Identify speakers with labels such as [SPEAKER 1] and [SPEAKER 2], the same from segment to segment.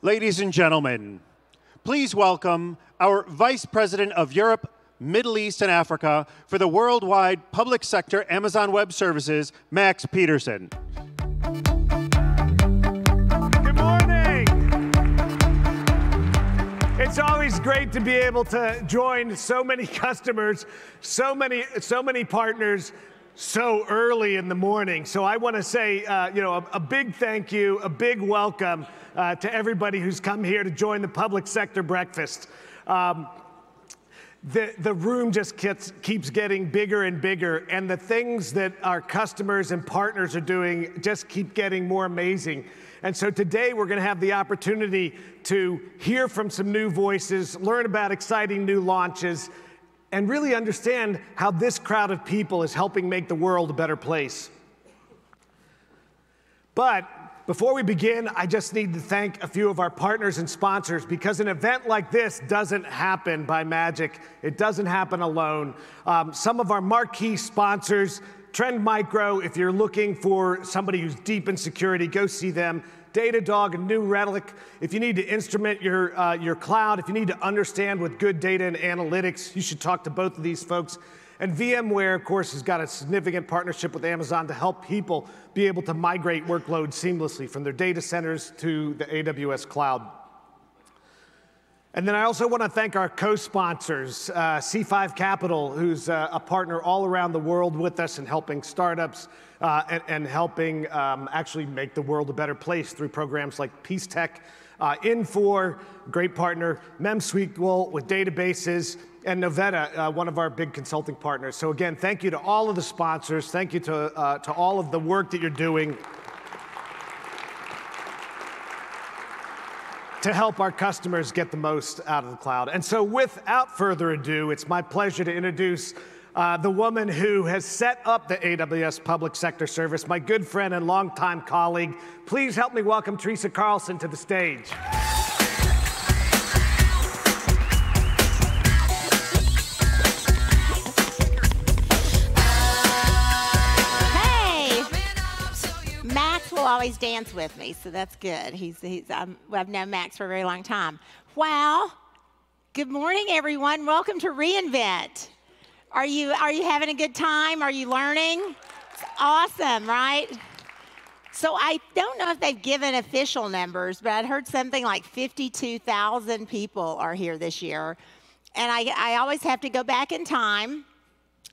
[SPEAKER 1] Ladies and gentlemen, please welcome our Vice President of Europe, Middle East, and Africa for the worldwide public sector Amazon Web Services, Max Peterson.
[SPEAKER 2] Good morning. It's always great to be able to join so many customers, so many, so many partners so early in the morning. So I want to say, uh, you know, a, a, big thank you, a big welcome uh, to everybody who's come here to join the public sector breakfast. Um, the, the room just gets, keeps getting bigger and bigger, and the things that our customers and partners are doing just keep getting more amazing. And so today we're going to have the opportunity to hear from some new voices, learn about exciting new launches, and really understand how this crowd of people is helping make the world a better place. But before we begin, I just need to thank a few of our partners and sponsors because an event like this doesn't happen by magic. It doesn't happen alone. Um, some of our marquee sponsors, Trend Micro, if you're looking for somebody who's deep in security, go see them. Datadog and New Relic. If you need to instrument your, uh, your cloud, if you need to understand with good data and analytics, you should talk to both of these folks. And VMware, of course, has got a significant partnership with Amazon to help people be able to migrate workloads seamlessly from their data centers to the AWS cloud. And then I also want to thank our co-sponsors, uh, C5 Capital, who's uh, a partner all around the world with us in helping startups uh, and, and, helping um, actually make the world a better place through programs like PeaceTech, uh, Infor, great partner, MemSQL with databases, and Novetta, uh, one of our big consulting partners. So again, thank you to all of the sponsors. Thank you to, uh, to all of the work that you're doing to help our customers get the most out of the cloud. And so without further ado, it's my pleasure to introduce uh, the woman who has set up the AWS Public Sector Service, my good friend and longtime colleague. Please help me welcome Teresa Carlson to the stage.
[SPEAKER 3] Hey, Max will always dance with me, so that's good. He's, he's i have known Max for a very long time. Wow. Good morning, everyone. Welcome to reInvent. Are you, are you having a good time? Are you learning? It's awesome, right? So I don't know if they've given official numbers, but I'd heard something like 52,000 people are here this year. And I, I always have to go back in time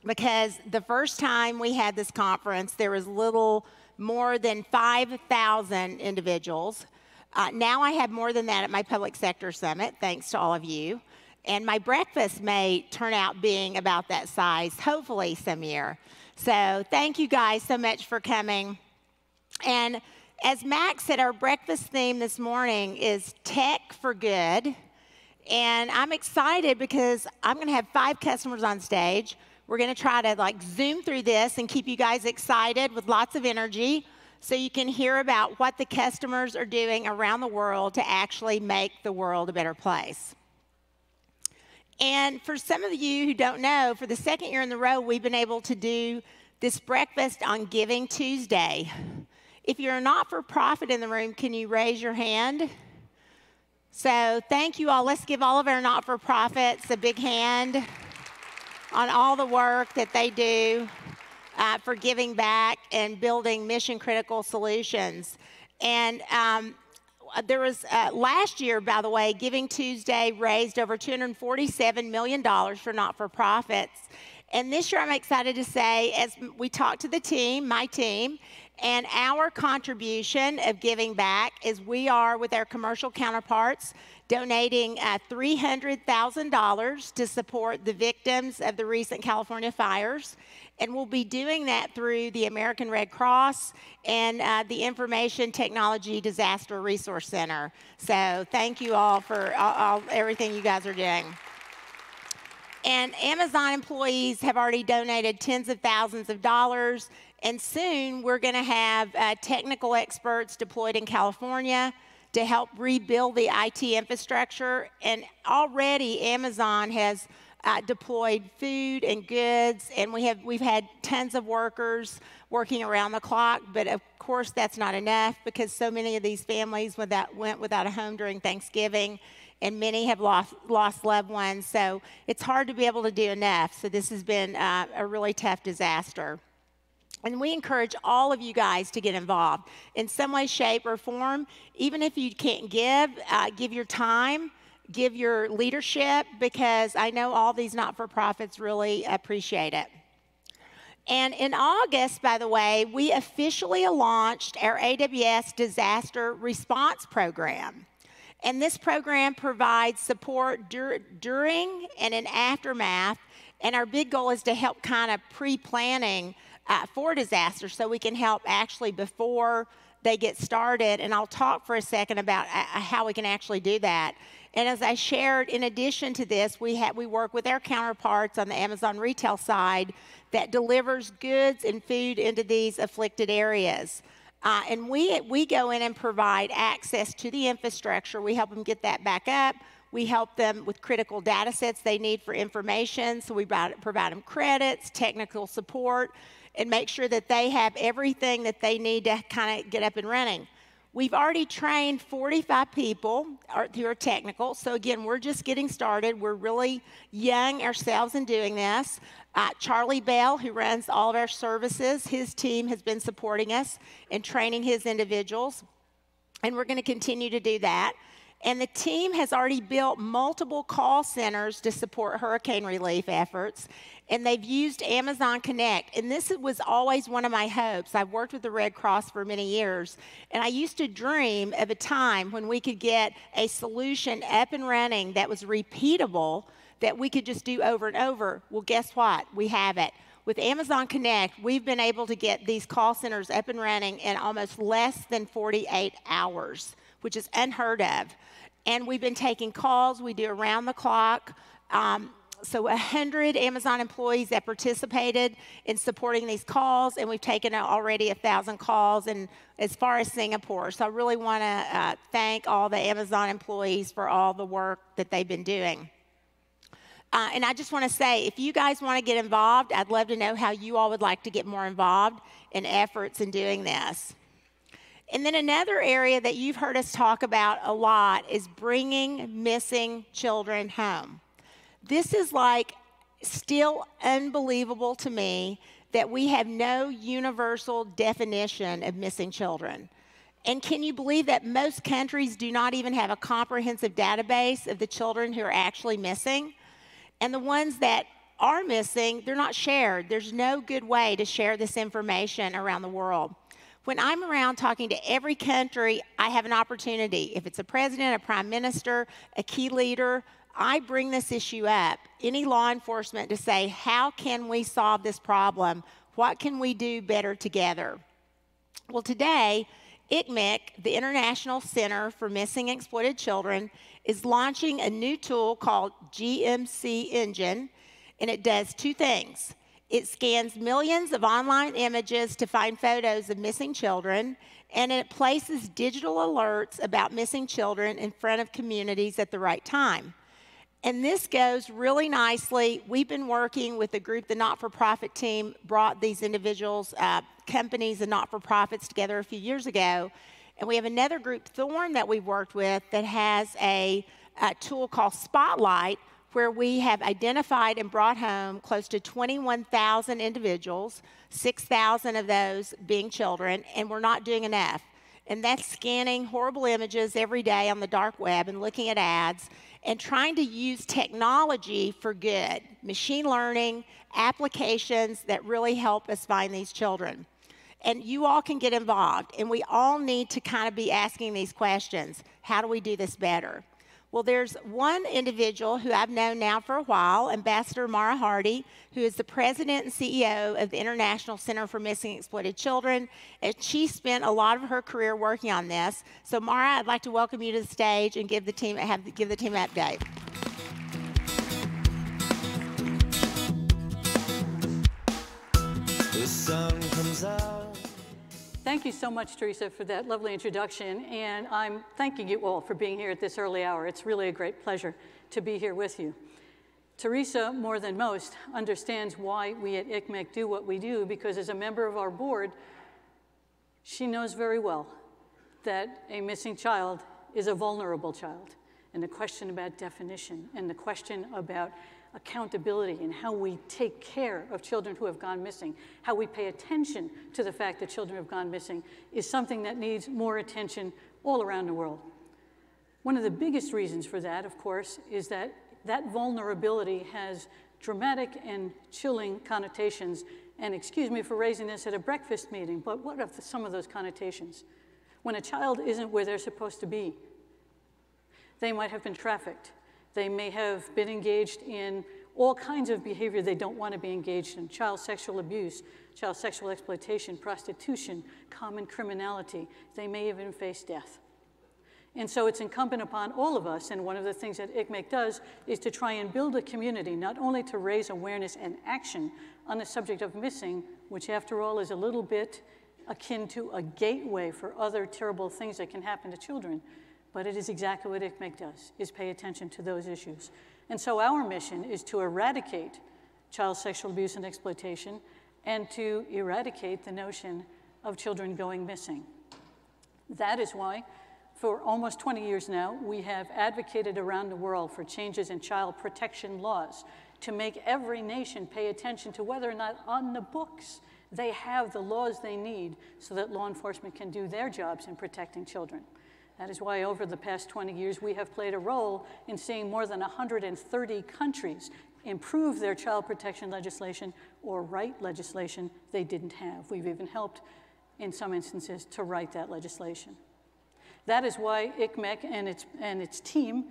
[SPEAKER 3] because the first time we had this conference, there was little more than 5,000 individuals. Uh, now I have more than that at my public sector summit, thanks to all of you. And my breakfast may turn out being about that size, hopefully some year. So thank you guys so much for coming. And as Max said, our breakfast theme this morning is Tech for Good. And I'm excited because I'm going to have five customers on stage. We're going to try to like zoom through this and keep you guys excited with lots of energy so you can hear about what the customers are doing around the world to actually make the world a better place. And for some of you who don't know, for the second year in a row, we've been able to do this breakfast on Giving Tuesday. If you're a not for profit in the room, can you raise your hand? So, thank you all. Let's give all of our not for profits a big hand on all the work that they do uh, for giving back and building mission critical solutions. And um, there was uh, last year, by the way, Giving Tuesday raised over $247 million for not for profits. And this year, I'm excited to say, as we talk to the team, my team, and our contribution of giving back is we are, with our commercial counterparts, donating uh, $300,000 to support the victims of the recent California fires. And we'll be doing that through the American Red Cross and uh, the Information Technology Disaster Resource Center. So thank you all for all, all, everything you guys are doing. And Amazon employees have already donated tens of thousands of dollars. And soon we're going to have uh, technical experts deployed in California to help rebuild the IT infrastructure. And already Amazon has uh, deployed food and goods, and we have we've had tons of workers working around the clock. But of course, that's not enough because so many of these families without, went without a home during Thanksgiving, and many have lost lost loved ones. So it's hard to be able to do enough. So this has been uh, a really tough disaster. And we encourage all of you guys to get involved in some way, shape, or form. Even if you can't give, uh, give your time give your leadership because I know all these not for profits really appreciate it. And in August, by the way, we officially launched our AWS Disaster Response Program. And this program provides support dur- during and in aftermath. And our big goal is to help kind of pre planning uh, for disaster so we can help actually before they get started. And I'll talk for a second about uh, how we can actually do that. And as I shared, in addition to this, we, have, we work with our counterparts on the Amazon retail side that delivers goods and food into these afflicted areas. Uh, and we, we go in and provide access to the infrastructure. We help them get that back up. We help them with critical data sets they need for information. So we provide, provide them credits, technical support, and make sure that they have everything that they need to kind of get up and running. We've already trained 45 people who are technical. So, again, we're just getting started. We're really young ourselves in doing this. Uh, Charlie Bell, who runs all of our services, his team has been supporting us and training his individuals. And we're going to continue to do that. And the team has already built multiple call centers to support hurricane relief efforts and they've used Amazon Connect. And this was always one of my hopes. I've worked with the Red Cross for many years, and I used to dream of a time when we could get a solution up and running that was repeatable that we could just do over and over. Well, guess what? We have it. With Amazon Connect, we've been able to get these call centers up and running in almost less than 48 hours, which is unheard of. And we've been taking calls, we do around the clock. Um, so 100 Amazon employees that participated in supporting these calls, and we've taken already 1,000 calls and as far as Singapore. So I really want to uh, thank all the Amazon employees for all the work that they've been doing. Uh, and I just want to say, if you guys want to get involved, I'd love to know how you all would like to get more involved in efforts in doing this. And then another area that you've heard us talk about a lot is bringing missing children home. This is like still unbelievable to me that we have no universal definition of missing children. And can you believe that most countries do not even have a comprehensive database of the children who are actually missing? And the ones that are missing, they're not shared. There's no good way to share this information around the world. When I'm around talking to every country, I have an opportunity. If it's a president, a prime minister, a key leader, I bring this issue up, any law enforcement, to say, how can we solve this problem? What can we do better together? Well, today, ICMEC, the International Center for Missing and Exploited Children, is launching a new tool called GMC Engine, and it does two things. It scans millions of online images to find photos of missing children, and it places digital alerts about missing children in front of communities at the right time. And this goes really nicely. We've been working with a group, the not for profit team brought these individuals, uh, companies, and not for profits together a few years ago. And we have another group, Thorn, that we've worked with that has a, a tool called Spotlight, where we have identified and brought home close to 21,000 individuals, 6,000 of those being children, and we're not doing enough. And that's scanning horrible images every day on the dark web and looking at ads and trying to use technology for good, machine learning, applications that really help us find these children. And you all can get involved, and we all need to kind of be asking these questions How do we do this better? Well, there's one individual who I've known now for a while, Ambassador Maura Harty, who is the president and CEO of the International Center for Missing Exploited Children. And she spent a lot of her career working on this. So, Mara, I'd like to welcome you to the stage and give the team have give the team an update. The sun.
[SPEAKER 4] Thank you so much, Teresa, for that lovely introduction. And I'm thanking you all for being here at this early hour. It's really a great pleasure to be here with you. Teresa, more than most, understands why we at ICMEC do what we do because as a member of our board, she knows very well that a missing child is a vulnerable child. And the question about definition and the question about accountability and how we take care of children who have gone missing, how we pay attention to the fact that children have gone missing, is something that needs more attention all around the world. One of the biggest reasons for that, of course, is that that vulnerability has dramatic and chilling connotations. And excuse me for raising this at a breakfast meeting, but what are some of those connotations? When a child isn't where they're supposed to be, they might have been trafficked. They may have been engaged in all kinds of behavior they don't want to be engaged in child sexual abuse, child sexual exploitation, prostitution, common criminality. They may even face death. And so it's incumbent upon all of us, and one of the things that ICMEC does is to try and build a community, not only to raise awareness and action on the subject of missing, which after all is a little bit akin to a gateway for other terrible things that can happen to children, but it is exactly what ICMEC does, is pay attention to those issues. And so our mission is to eradicate child sexual abuse and exploitation and to eradicate the notion of children going missing. That is why for almost 20 years now, we have advocated around the world for changes in child protection laws to make every nation pay attention to whether or not on the books they have the laws they need so that law enforcement can do their jobs in protecting children. That is why over the past 20 years, we have played a role in seeing more than 130 countries improve their child protection legislation or write legislation they didn't have. We've even helped, in some instances, to write that legislation. That is why ICMEC and its, and its team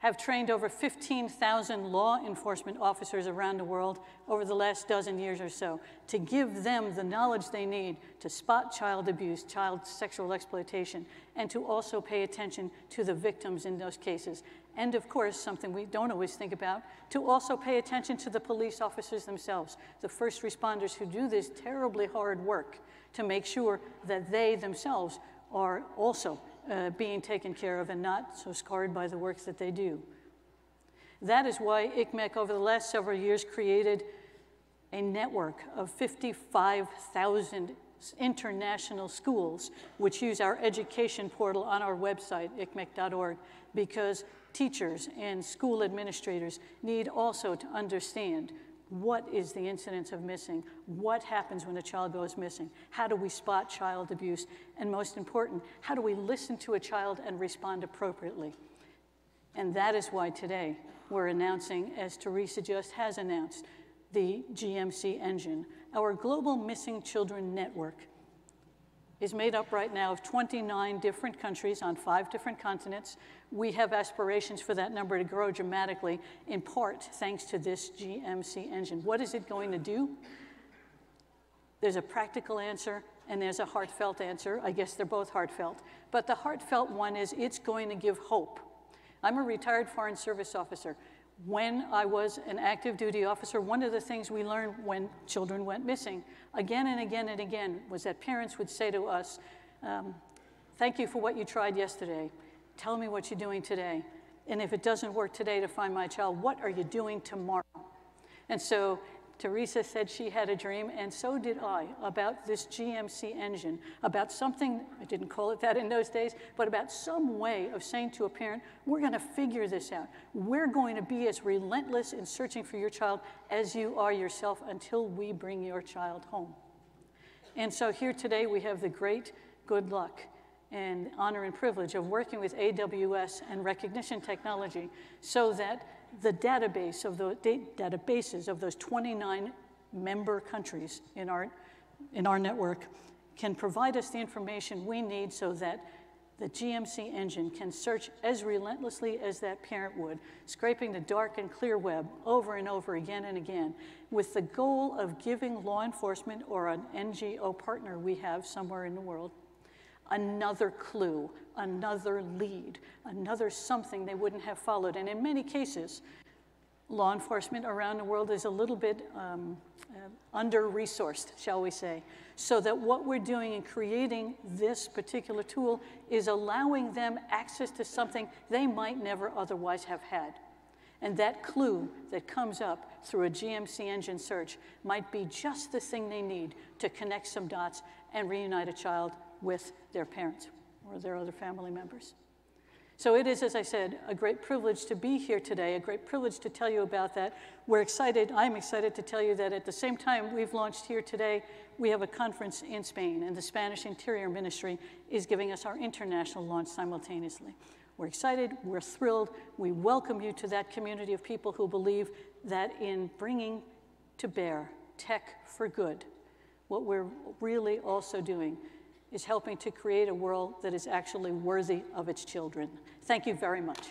[SPEAKER 4] have trained over 15,000 law enforcement officers around the world over the last dozen years or so to give them the knowledge they need to spot child abuse, child sexual exploitation, and to also pay attention to the victims in those cases. And of course, something we don't always think about, to also pay attention to the police officers themselves, the first responders who do this terribly hard work to make sure that they themselves are also uh, being taken care of and not so scarred by the work that they do. That is why ICMEC over the last several years created a network of 55,000 international schools which use our education portal on our website, icmec.org, because teachers and school administrators need also to understand what is the incidence of missing? What happens when a child goes missing? How do we spot child abuse? And most important, how do we listen to a child and respond appropriately? And that is why today we're announcing, as Teresa just has announced, the GMC engine, our Global Missing Children Network is made up right now of 29 different countries on five different continents. We have aspirations for that number to grow dramatically, in part thanks to this GMC engine. What is it going to do? There's a practical answer and there's a heartfelt answer. I guess they're both heartfelt. But the heartfelt one is it's going to give hope. I'm a retired Foreign Service officer when I was an active duty officer, one of the things we learned when children went missing again and again and again was that parents would say to us, um, Thank you for what you tried yesterday. Tell me what you're doing today. And if it doesn't work today to find my child, what are you doing tomorrow? And so Teresa said she had a dream, and so did I, about this GMC engine, about something, I didn't call it that in those days, but about some way of saying to a parent, we're going to figure this out. We're going to be as relentless in searching for your child as you are yourself until we bring your child home. And so here today we have the great good luck and honor and privilege of working with AWS and Rekognition technology so that the database of the databases of those 29 member countries in our, in our network can provide us the information we need so that the GMC engine can search as relentlessly as that parent would, scraping the dark and clear web over and over again and again, with the goal of giving law enforcement or an NGO partner we have somewhere in the world another clue, another lead, another something they wouldn't have followed. And in many cases, law enforcement around the world is a little bit um, uh, under resourced, shall we say. So that what we're doing in creating this particular tool is allowing them access to something they might never otherwise have had. And that clue that comes up through a GMC engine search might be just the thing they need to connect some dots and reunite a child with their parents or their other family members. So it is, as I said, a great privilege to be here today, a great privilege to tell you about that. We're excited, I'm excited to tell you that at the same time we've launched here today, we have a conference in Spain, and the Spanish Interior Ministry is giving us our international launch simultaneously. We're excited, we're thrilled, we welcome you to that community of people who believe that in bringing to bear tech for good, what we're really also doing is helping to create a world that is actually worthy of its children. Thank you very much.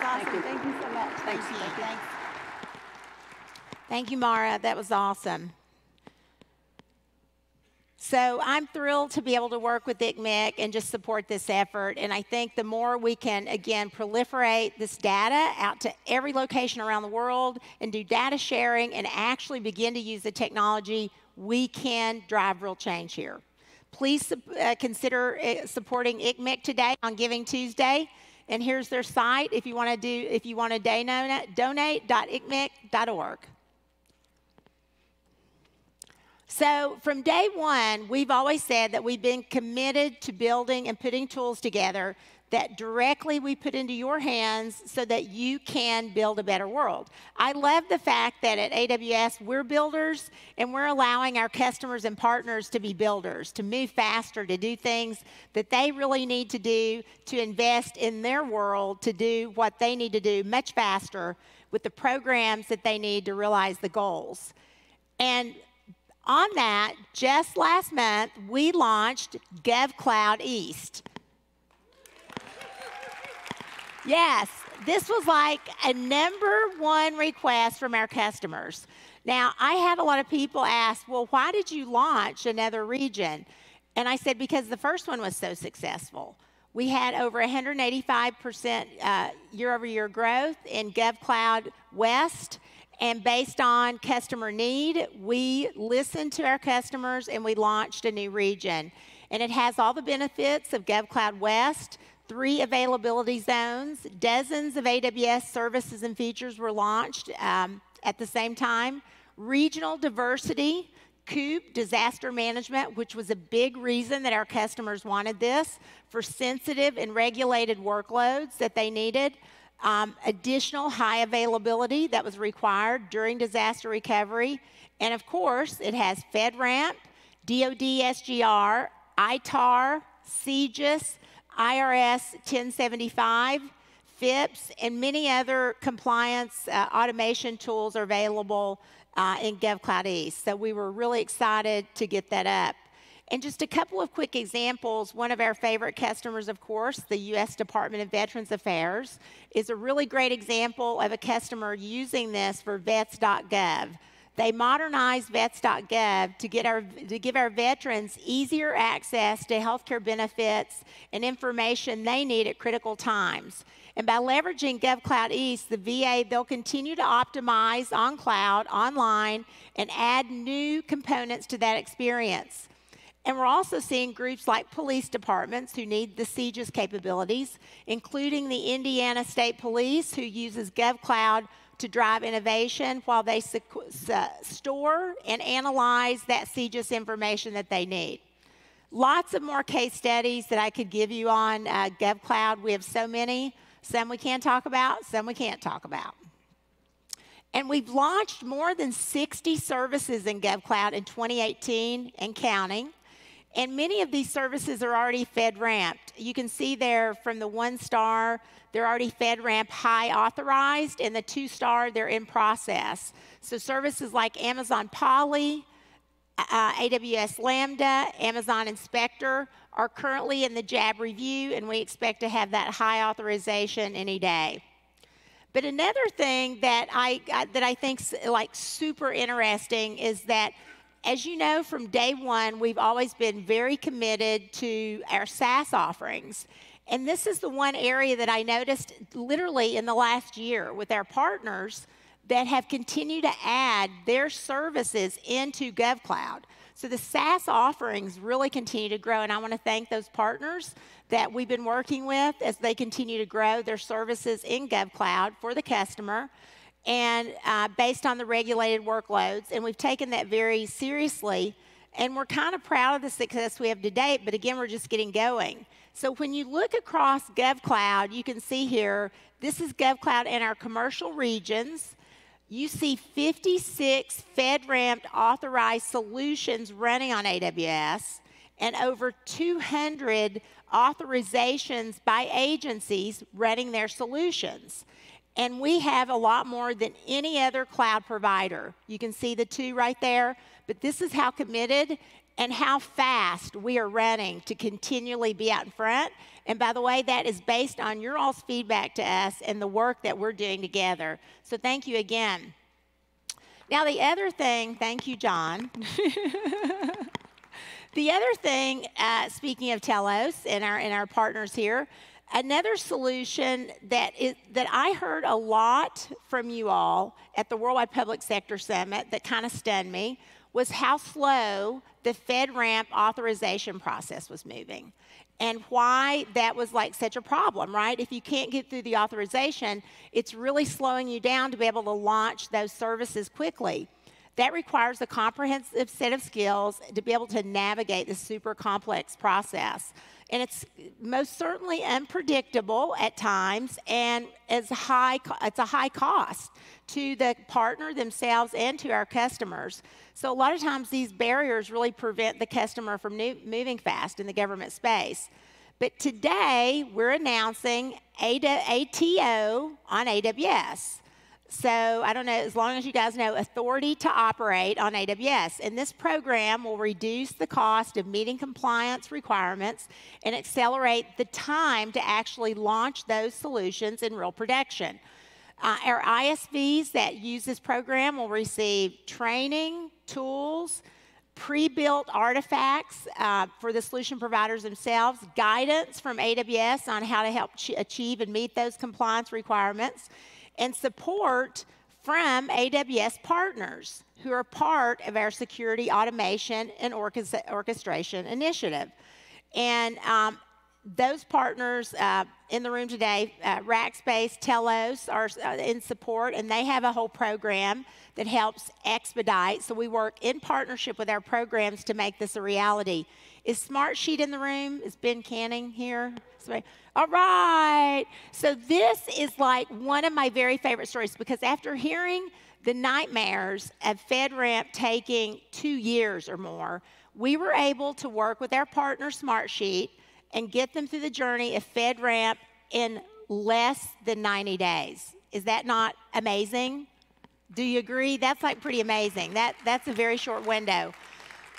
[SPEAKER 3] Thank you. Thank you so much. Thank you. Thank you. Thank you, Maura. That was awesome. So I'm thrilled to be able to work with ICMEC and just support this effort. And I think the more we can, again, proliferate this data out to every location around the world and do data sharing and actually begin to use the technology we can drive real change here. Please uh, consider uh, supporting ICMEC today on Giving Tuesday. And here's their site if you want to do if you want to donate donate.icmec.org. So, from day one, we've always said that we've been committed to building and putting tools together that directly we put into your hands so that you can build a better world. I love the fact that at AWS we're builders and we're allowing our customers and partners to be builders, to move faster, to do things that they really need to do to invest in their world to do what they need to do much faster with the programs that they need to realize the goals. And on that, just last month, we launched GovCloud East. Yes, this was like a number one request from our customers. Now, I had a lot of people ask, well, why did you launch another region? And I said, because the first one was so successful. We had over 185% uh, year over year growth in GovCloud West. And based on customer need, we listened to our customers and we launched a new region. And it has all the benefits of GovCloud West three availability zones. Dozens of AWS services and features were launched um, at the same time. Regional diversity, COOP, disaster management, which was a big reason that our customers wanted this for sensitive and regulated workloads that they needed. Um, additional high availability that was required during disaster recovery. And of course, it has FedRAMP, DoD SRG, ITAR, CJIS, IRS 1075, FIPS, and many other compliance uh, automation tools are available uh, in GovCloud East. So we were really excited to get that up. And just a couple of quick examples. One of our favorite customers, of course, the U.S. Department of Veterans Affairs, is a really great example of a customer using this for vets.gov. They modernized vets.gov to, get our, to give our veterans easier access to healthcare benefits and information they need at critical times. And by leveraging GovCloud East, the VA, they'll continue to optimize on cloud, online, and add new components to that experience. And we're also seeing groups like police departments who need the CJIS capabilities, including the Indiana State Police, who uses GovCloud to drive innovation while they store and analyze that CJIS information that they need. Lots of more case studies that I could give you on uh, GovCloud. We have so many. Some we can talk about, some we can't talk about. And we've launched more than 60 services in GovCloud in 2018 and counting. And many of these services are already FedRAMP. You can see there from the one star, they're already FedRAMP high authorized, and the two star, they're in process. So services like Amazon Polly, uh, AWS Lambda, Amazon Inspector are currently in the JAB review, and we expect to have that high authorization any day. But another thing that I, that I think like super interesting is that as you know, from day one, we've always been very committed to our SaaS offerings. And this is the one area that I noticed literally in the last year with our partners that have continued to add their services into GovCloud. So the SaaS offerings really continue to grow, and I want to thank those partners that we've been working with as they continue to grow their services in GovCloud for the customer and uh, based on the regulated workloads. And we've taken that very seriously, and we're kind of proud of the success we have to date, but again, we're just getting going. So when you look across GovCloud, you can see here, this is GovCloud in our commercial regions you see 56 FedRAMP authorized solutions running on AWS and over 200 authorizations by agencies running their solutions. And we have a lot more than any other cloud provider. You can see the two right there, but this is how committed and how fast we are running to continually be out in front. And by the way, that is based on your all's feedback to us and the work that we're doing together. So thank you again. Now, the other thing, thank you, John. the other thing, uh, speaking of Telos and our, and our partners here, another solution that, is, that I heard a lot from you all at the Worldwide Public Sector Summit that kind of stunned me was how slow the FedRAMP authorization process was moving and why that was like such a problem, right? If you can't get through the authorization, it's really slowing you down to be able to launch those services quickly. That requires a comprehensive set of skills to be able to navigate this super complex process. And it's most certainly unpredictable at times and it's, high, it's a high cost to the partner themselves and to our customers. So a lot of times these barriers really prevent the customer from new, moving fast in the government space. But today we're announcing ATO on AWS. So I don't know, as long as you guys know, authority to operate on AWS. And this program will reduce the cost of meeting compliance requirements and accelerate the time to actually launch those solutions in real production. Uh, our ISVs that use this program will receive training, tools, pre built artifacts uh, for the solution providers themselves, guidance from AWS on how to help achieve and meet those compliance requirements, and support from AWS partners who are part of our security automation and orchestration initiative. And um, those partners uh, in the room today, uh, Rackspace, Telos, are uh, in support, and they have a whole program that helps expedite. So we work in partnership with our programs to make this a reality. Is Smartsheet in the room? Is Ben Canning here? All right. So this is like one of my very favorite stories because after hearing the nightmares of FedRAMP taking two years or more, we were able to work with our partner Smartsheet and get them through the journey of FedRAMP in less than 90 days. Is that not amazing? Do you agree? That's like pretty amazing. That, that's a very short window.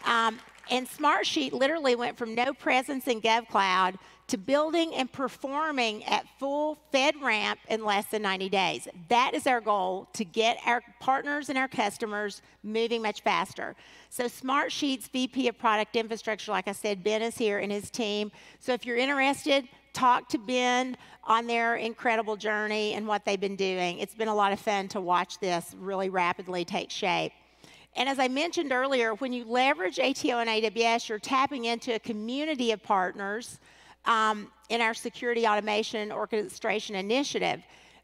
[SPEAKER 3] Um, and Smartsheet literally went from no presence in GovCloud to building and performing at full FedRAMP in less than 90 days. That is our goal to get our partners and our customers moving much faster. So, Smartsheet's VP of Product Infrastructure, like I said, Ben is here and his team. So, if you're interested, talk to Ben on their incredible journey and what they've been doing. It's been a lot of fun to watch this really rapidly take shape. And as I mentioned earlier, when you leverage ATO and AWS, you're tapping into a community of partners um, in our security automation orchestration initiative.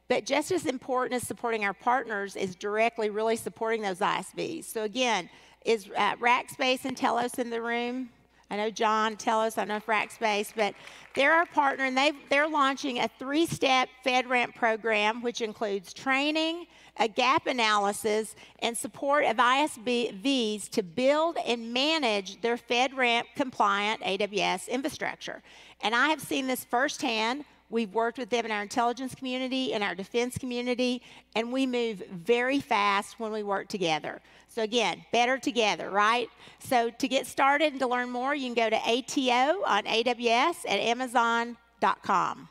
[SPEAKER 3] But just as important as supporting our partners is directly really supporting those ISVs. So again, is uh, Rackspace and Telos in the room? I know John, Telos, I know Rackspace, but they're our partner and they they're launching a three step FedRAMP program, which includes training, a gap analysis, and support of ISVs to build and manage their FedRAMP compliant AWS infrastructure. And I have seen this firsthand. We've worked with them in our intelligence community, in our defense community, and we move very fast when we work together. So, again, better together, right? So, to get started and to learn more, you can go to ATO on AWS at Amazon.com.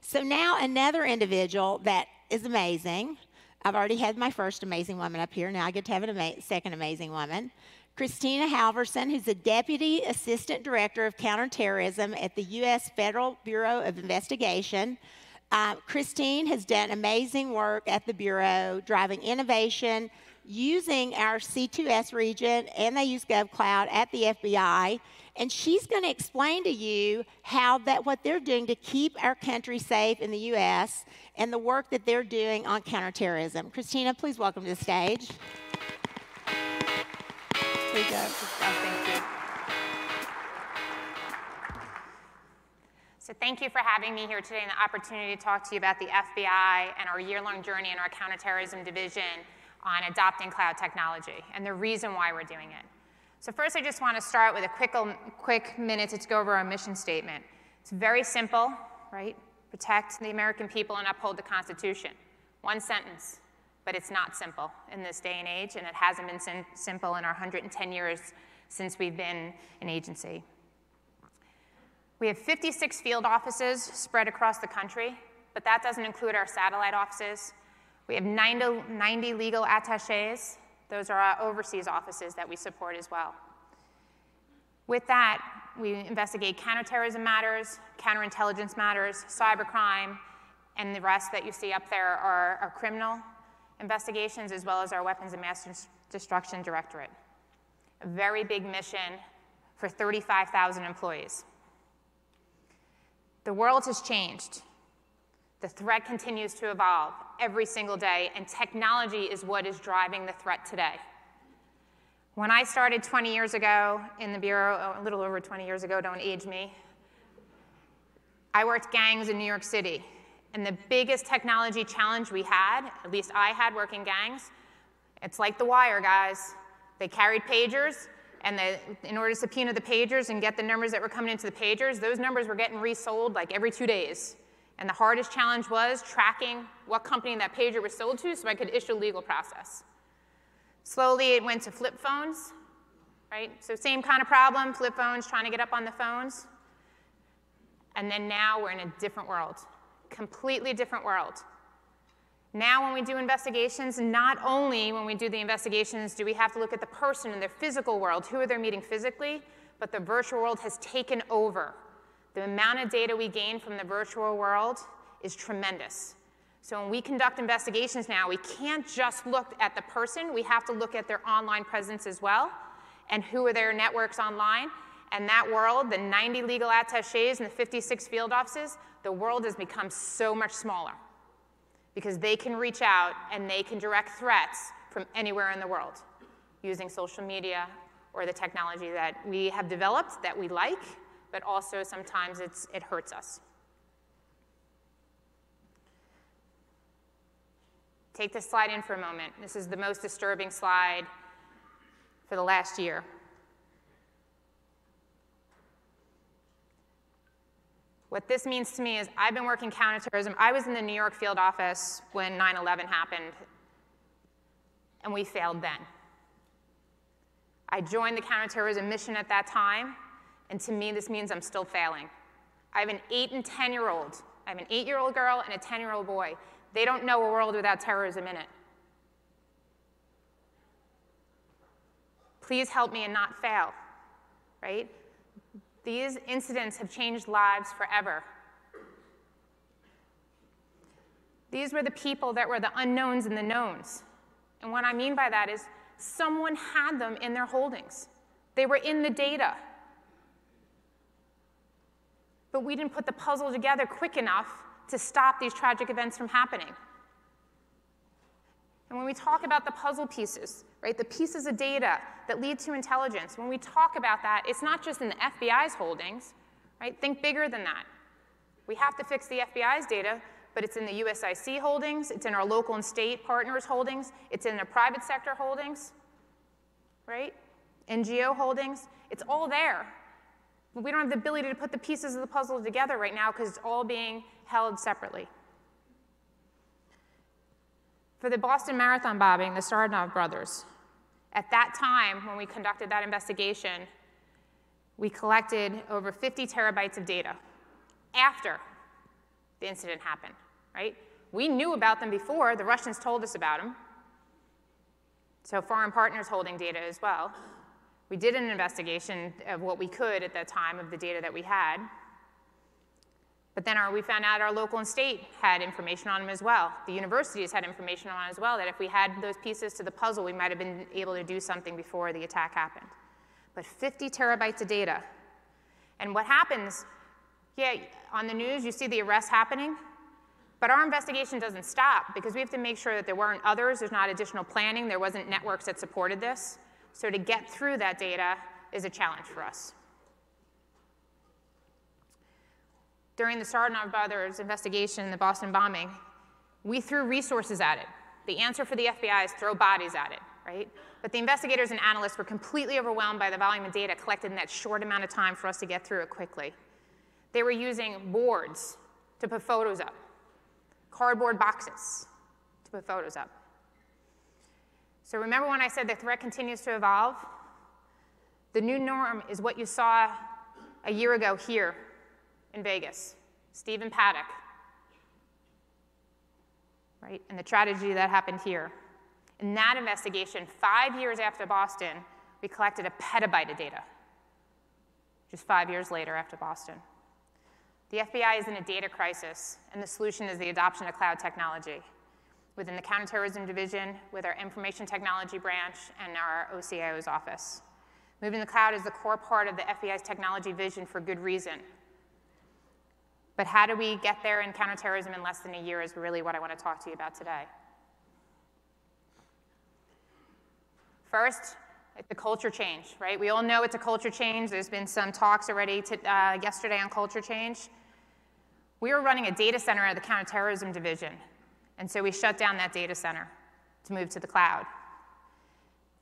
[SPEAKER 3] So, now another individual that is amazing. I've already had my first amazing woman up here. Now I get to have a ama- second amazing woman. Christina Halvorsen, who's the Deputy Assistant Director of Counterterrorism at the U.S. Federal Bureau of Investigation. Uh, Christine has done amazing work at the Bureau, driving innovation, using our C2S region and they use GovCloud at the FBI. And she's going to explain to you how that what they're doing to keep our country safe in the U.S. and the work that they're doing on counterterrorism. Christina, please welcome to the stage. Go.
[SPEAKER 5] Oh, thank you. So thank you for having me here today and the opportunity to talk to you about the FBI and our year-long journey in our counterterrorism division on adopting cloud technology and the reason why we're doing it. So first, I just want to start with a quick, um, quick minute to go over our mission statement. It's very simple, right? Protect the American people and uphold the Constitution. One sentence, but it's not simple in this day and age, and it hasn't been sim simple in our 110 years since we've been an agency. We have 56 field offices spread across the country, but that doesn't include our satellite offices. We have 90, 90 legal attaches. Those are our overseas offices that we support as well. With that, we investigate counterterrorism matters, counterintelligence matters, cybercrime, and the rest that you see up there are, are criminal investigations as well as our Weapons of Mass Destruction Directorate. A very big mission for 35,000 employees. The world has changed. The threat continues to evolve every single day, and technology is what is driving the threat today. When I started 20 years ago in the Bureau, oh, a little over 20 years ago, don't age me, I worked gangs in New York City. And the biggest technology challenge we had, at least I had working gangs, it's like the wire, guys. They carried pagers, and the, in order to subpoena the pagers and get the numbers that were coming into the pagers, those numbers were getting resold like every two days. And the hardest challenge was tracking what company that pager was sold to so I could issue legal process. Slowly it went to flip phones, right? So same kind of problem, flip phones, trying to get up on the phones. And then now we're in a different world, completely different world. Now, when we do investigations, not only when we do the investigations do we have to look at the person in their physical world, who are they meeting physically, but the virtual world has taken over. The amount of data we gain from the virtual world is tremendous. So when we conduct investigations now, we can't just look at the person, we have to look at their online presence as well, and who are their networks online. And that world, the 90 legal attaches and the 56 field offices, the world has become so much smaller because they can reach out and they can direct threats from anywhere in the world using social media or the technology that we have developed that we like, but also sometimes it hurts us. Take this slide in for a moment. This is the most disturbing slide for the last year. What this means to me is I've been working counterterrorism. I was in the New York field office when 9 11 happened, and we failed then. I joined the counterterrorism mission at that time, and to me, this means I'm still failing. I have an 8 and 10 year old. I have an 8 year old girl and a 10 year old boy. They don't know a world without terrorism in it. Please help me and not fail, right? These incidents have changed lives forever. These were the people that were the unknowns and the knowns. And what I mean by that is someone had them in their holdings. They were in the data. But we didn't put the puzzle together quick enough to stop these tragic events from happening. And when we talk about the puzzle pieces, right, the pieces of data that lead to intelligence, when we talk about that, it's not just in the FBI's holdings, right? Think bigger than that. We have to fix the FBI's data, but it's in the USIC holdings, it's in our local and state partners' holdings, it's in the private sector holdings, right? NGO holdings, it's all there. But we don't have the ability to put the pieces of the puzzle together right now because it's all being held separately. For the Boston Marathon bombing, the Tsarnaev brothers, at that time when we conducted that investigation, we collected over 50 terabytes of data after the incident happened, right? We knew about them before, the Russians told us about them. So foreign partners holding data as well. We did an investigation of what we could at that time of the data that we had. But then our, we found out our local and state had information on them as well. The universities had information on as well, that if we had those pieces to the puzzle, we might have been able to do something before the attack happened. But 50 terabytes of data. And what happens, yeah, on the news, you see the arrests happening, but our investigation doesn't stop because we have to make sure that there weren't others, there's not additional planning, there wasn't networks that supported this. So to get through that data is a challenge for us. During the Tsarnaev brothers investigation in the Boston bombing, we threw resources at it. The answer for the FBI is throw bodies at it, right? But the investigators and analysts were completely overwhelmed by the volume of data collected in that short amount of time for us to get through it quickly. They were using boards to put photos up, cardboard boxes to put photos up. So remember when I said the threat continues to evolve? The new norm is what you saw a year ago here in Vegas, Stephen Paddock, right? And the tragedy that happened here. In that investigation, five years after Boston, we collected a petabyte of data, just five years later after Boston. The FBI is in a data crisis, and the solution is the adoption of cloud technology within the counterterrorism division, with our information technology branch, and our OCIO's office. Moving to the cloud is the core part of the FBI's technology vision for good reason. But how do we get there in counterterrorism in less than a year is really what I want to talk to you about today. First, it's a culture change, right? We all know it's a culture change. There's been some talks already to, uh, yesterday on culture change. We were running a data center at the counterterrorism division, and so we shut down that data center to move to the cloud.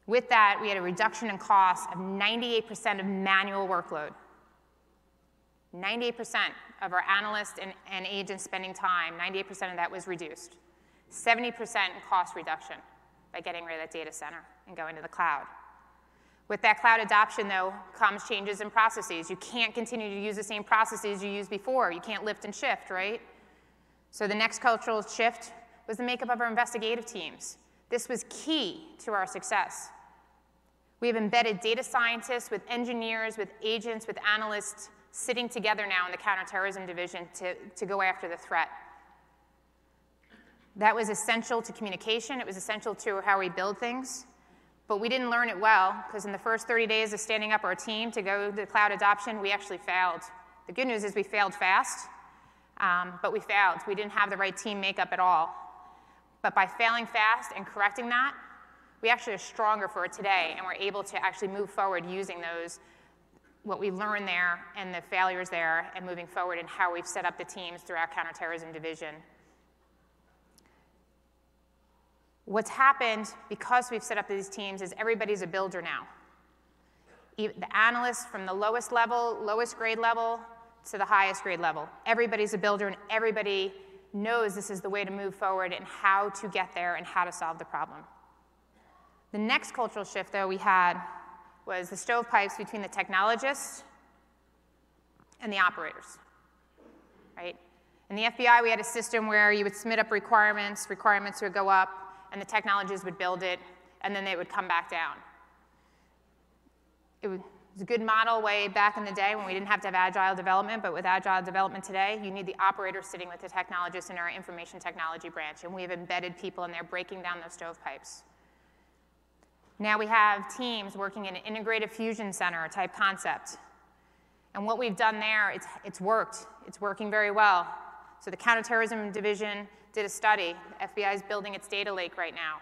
[SPEAKER 5] With that, we had a reduction in cost of 98% of manual workload. 98% of our analysts and, and agents spending time, 98% of that was reduced. 70% in cost reduction by getting rid of that data center and going to the cloud. With that cloud adoption, though, comes changes in processes. You can't continue to use the same processes you used before. You can't lift and shift, right? So the next cultural shift was the makeup of our investigative teams. This was key to our success. We have embedded data scientists with engineers, with agents, with analysts sitting together now in the counterterrorism division to, to go after the threat. That was essential to communication. It was essential to how we build things. But we didn't learn it well because in the first 30 days of standing up our team to go to cloud adoption, we actually failed. The good news is we failed fast, um, but we failed. We didn't have the right team makeup at all. But by failing fast and correcting that, we actually are stronger for it today, and we're able to actually move forward using those what we learned there and the failures there and moving forward and how we've set up the teams throughout counterterrorism division. What's happened because we've set up these teams is everybody's a builder now. The analysts from the lowest level, lowest grade level, to the highest grade level. Everybody's a builder and everybody knows this is the way to move forward and how to get there and how to solve the problem. The next cultural shift, though, we had was the stovepipes between the technologists and the operators, right? In the FBI, we had a system where you would submit up requirements, requirements would go up, and the technologists would build it, and then they would come back down. It was a good model way back in the day when we didn't have to have agile development, but with agile development today, you need the operator sitting with the technologists in our information technology branch, and we have embedded people in there breaking down those stovepipes. Now we have teams working in an integrated fusion center type concept. And what we've done there, it's, it's worked. It's working very well. So the counterterrorism division did a study. The FBI is building its data lake right now.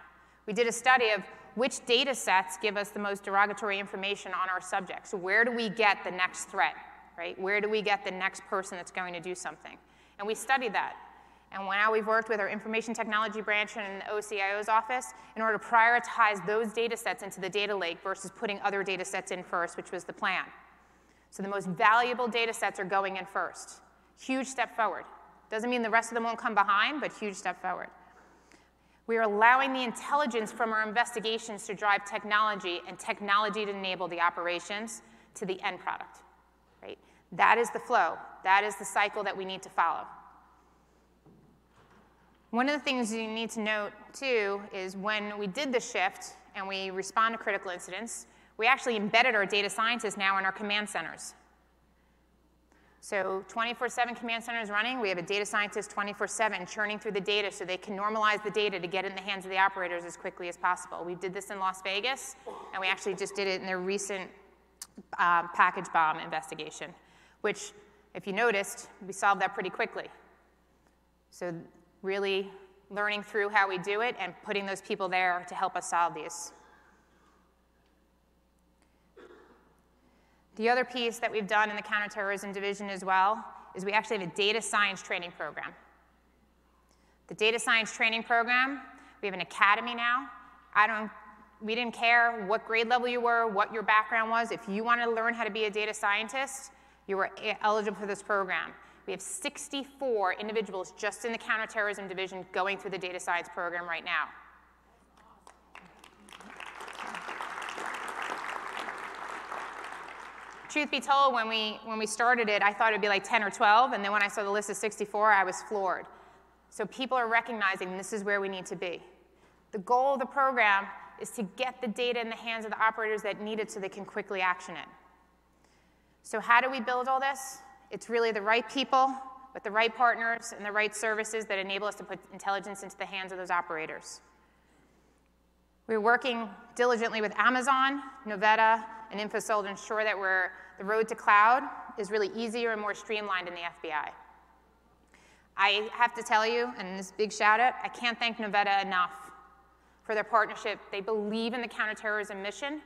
[SPEAKER 5] We did a study of which data sets give us the most derogatory information on our subjects. So where do we get the next threat, right? Where do we get the next person that's going to do something? And we studied that. And now we've worked with our information technology branch and the OCIO's office in order to prioritize those data sets into the data lake versus putting other data sets in first, which was the plan. So the most valuable data sets are going in first. Huge step forward. Doesn't mean the rest of them won't come behind, but huge step forward. We are allowing the intelligence from our investigations to drive technology and technology to enable the operations to the end product. Right? That is the flow. That is the cycle that we need to follow. One of the things you need to note, too, is when we did the shift and we respond to critical incidents, we actually embedded our data scientists now in our command centers. So 24-7 command center is running. We have a data scientist 24-7 churning through the data so they can normalize the data to get in the hands of the operators as quickly as possible. We did this in Las Vegas, and we actually just did it in their recent um, package bomb investigation, which, if you noticed, we solved that pretty quickly. So really learning through how we do it and putting those people there to help us solve these. The other piece that we've done in the counterterrorism division as well is we actually have a data science training program. The data science training program, we have an academy now. I don't, we didn't care what grade level you were, what your background was. If you wanted to learn how to be a data scientist, you were eligible for this program. We have 64 individuals just in the counterterrorism division going through the data science program right now. truth be told, when we, when we started it, I thought it'd be like 10 or 12, and then when I saw the list of 64, I was floored. So people are recognizing this is where we need to be. The goal of the program is to get the data in the hands of the operators that need it so they can quickly action it. So how do we build all this? It's really the right people with the right partners and the right services that enable us to put intelligence into the hands of those operators. We're working diligently with Amazon, Novetta, and InfoSol to ensure that the road to cloud is really easier and more streamlined in the FBI. I have to tell you, and this big shout out, I can't thank Novetta enough for their partnership. They believe in the counterterrorism mission,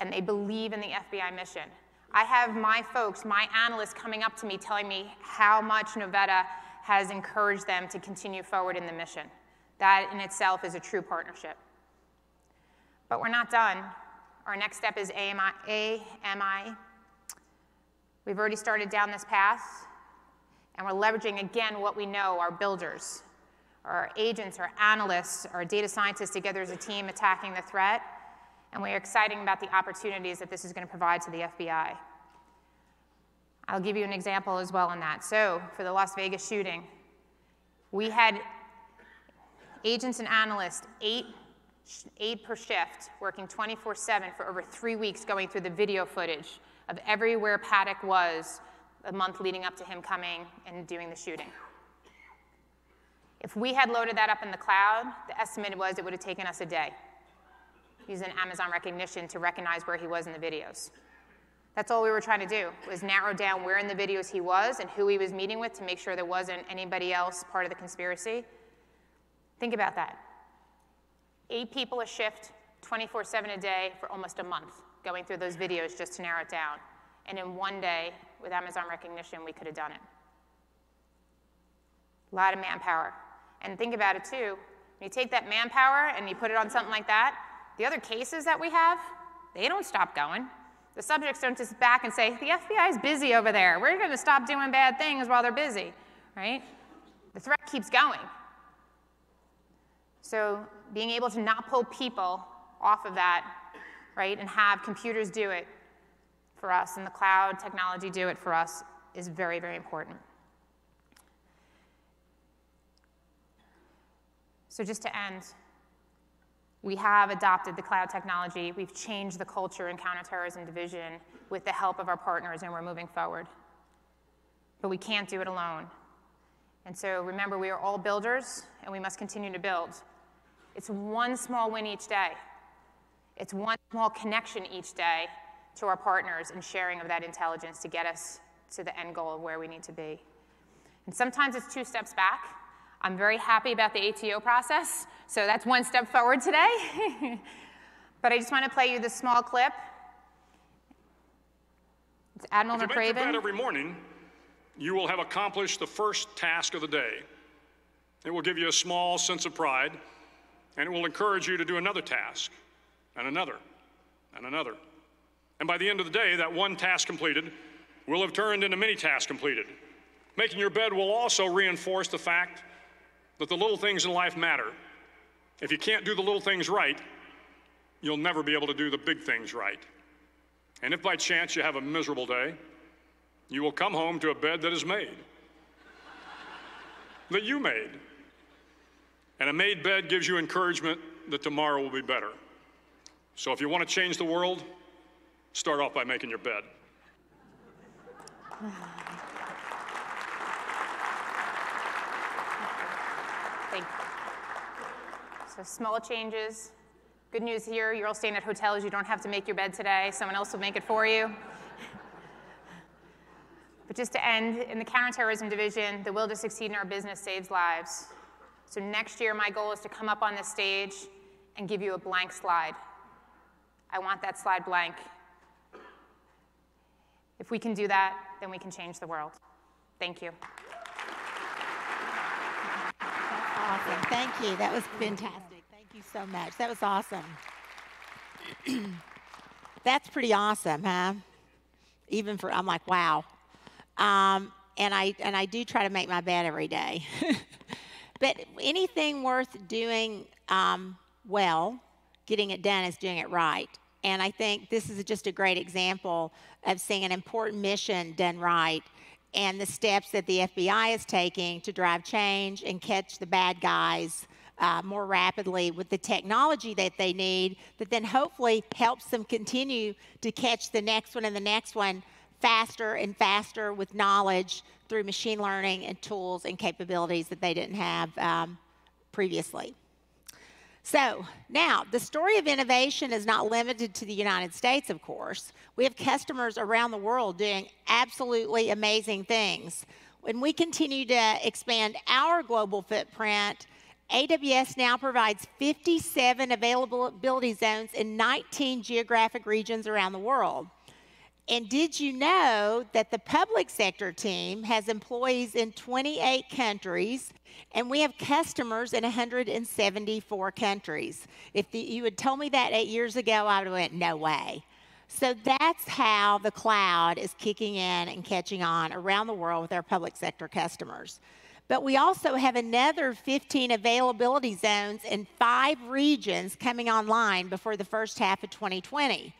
[SPEAKER 5] and they believe in the FBI mission. I have my folks, my analysts coming up to me telling me how much Novetta has encouraged them to continue forward in the mission. That in itself is a true partnership. But we're not done. Our next step is AMI. AMI. We've already started down this path, and we're leveraging again what we know our builders, our agents, our analysts, our data scientists together as a team attacking the threat. And we're excited about the opportunities that this is going to provide to the FBI. I'll give you an example as well on that. So, for the Las Vegas shooting, we had agents and analysts, eight eight per shift, working 24 7 for over three weeks, going through the video footage of everywhere Paddock was the month leading up to him coming and doing the shooting. If we had loaded that up in the cloud, the estimate was it would have taken us a day using Amazon Rekognition to recognize where he was in the videos. That's all we were trying to do, was narrow down where in the videos he was and who he was meeting with to make sure there wasn't anybody else part of the conspiracy. Think about that eight people a shift, 24 7 a day for almost a month, going through those videos just to narrow it down. And in one day, with Amazon Rekognition, we could have done it. A lot of manpower. And think about it too. When you take that manpower and you put it on something like that, the other cases that we have, they don't stop going. The subjects don't just back and say, the FBI is busy over there. We're going to stop doing bad things while they're busy, right? The threat keeps going. So being able to not pull people off of that, right, and have computers do it for us and the cloud technology do it for us is very, very important. So just to end, we have adopted the cloud technology. We've changed the culture in counterterrorism division with the help of our partners, and we're moving forward. But we can't do it alone. And so remember, we are all builders, and we must continue to build. It's one small win each day. It's one small connection each day to our partners and sharing of that intelligence to get us to the end goal of where we need to be. And sometimes it's two steps back. I'm very happy about the ATO process, so that's one step forward today. but I just want to play you this small clip. It's Admiral
[SPEAKER 6] if
[SPEAKER 5] McRaven.
[SPEAKER 6] You make your bed every morning, you will have accomplished the first task of the day. It will give you a small sense of pride and it will encourage you to do another task, and another, and another. And by the end of the day, that one task completed will have turned into many tasks completed. Making your bed will also reinforce the fact that the little things in life matter. If you can't do the little things right, you'll never be able to do the big things right. And if by chance you have a miserable day, you will come home to a bed that is made, that you made. And a made bed gives you encouragement that tomorrow will be better. So if you want to change the world, start off by making your bed.
[SPEAKER 5] Thank you. So small changes. Good news here, you're all staying at hotels. You don't have to make your bed today. Someone else will make it for you. But just to end, in the counterterrorism division, the will to succeed in our business saves lives. So next year, my goal is to come up on this stage and give you a blank slide. I want that slide blank. If we can do that, then we can change the world. Thank you.
[SPEAKER 3] Awesome. Thank you. That was fantastic. Thank you so much. That was awesome. That's pretty awesome, huh? Even for, I'm like, wow. Um, and I and I do try to make my bed every day. but anything worth doing um, well, getting it done is doing it right. And I think this is just a great example of seeing an important mission done right and the steps that the FBI is taking to drive change and catch the bad guys uh, more rapidly with the technology that they need, that then hopefully helps them continue to catch the next one and the next one faster and faster with knowledge through machine learning and tools and capabilities that they didn't have um, previously. So now, the story of innovation is not limited to the United States, of course. We have customers around the world doing absolutely amazing things. When we continue to expand our global footprint, AWS now provides 57 availability zones in 19 geographic regions around the world. And did you know that the public sector team has employees in 28 countries and we have customers in 174 countries? If the, you had told me that eight years ago, I would have went, no way. So that's how the cloud is kicking in and catching on around the world with our public sector customers. But we also have another 15 availability zones in five regions coming online before the first half of 2020.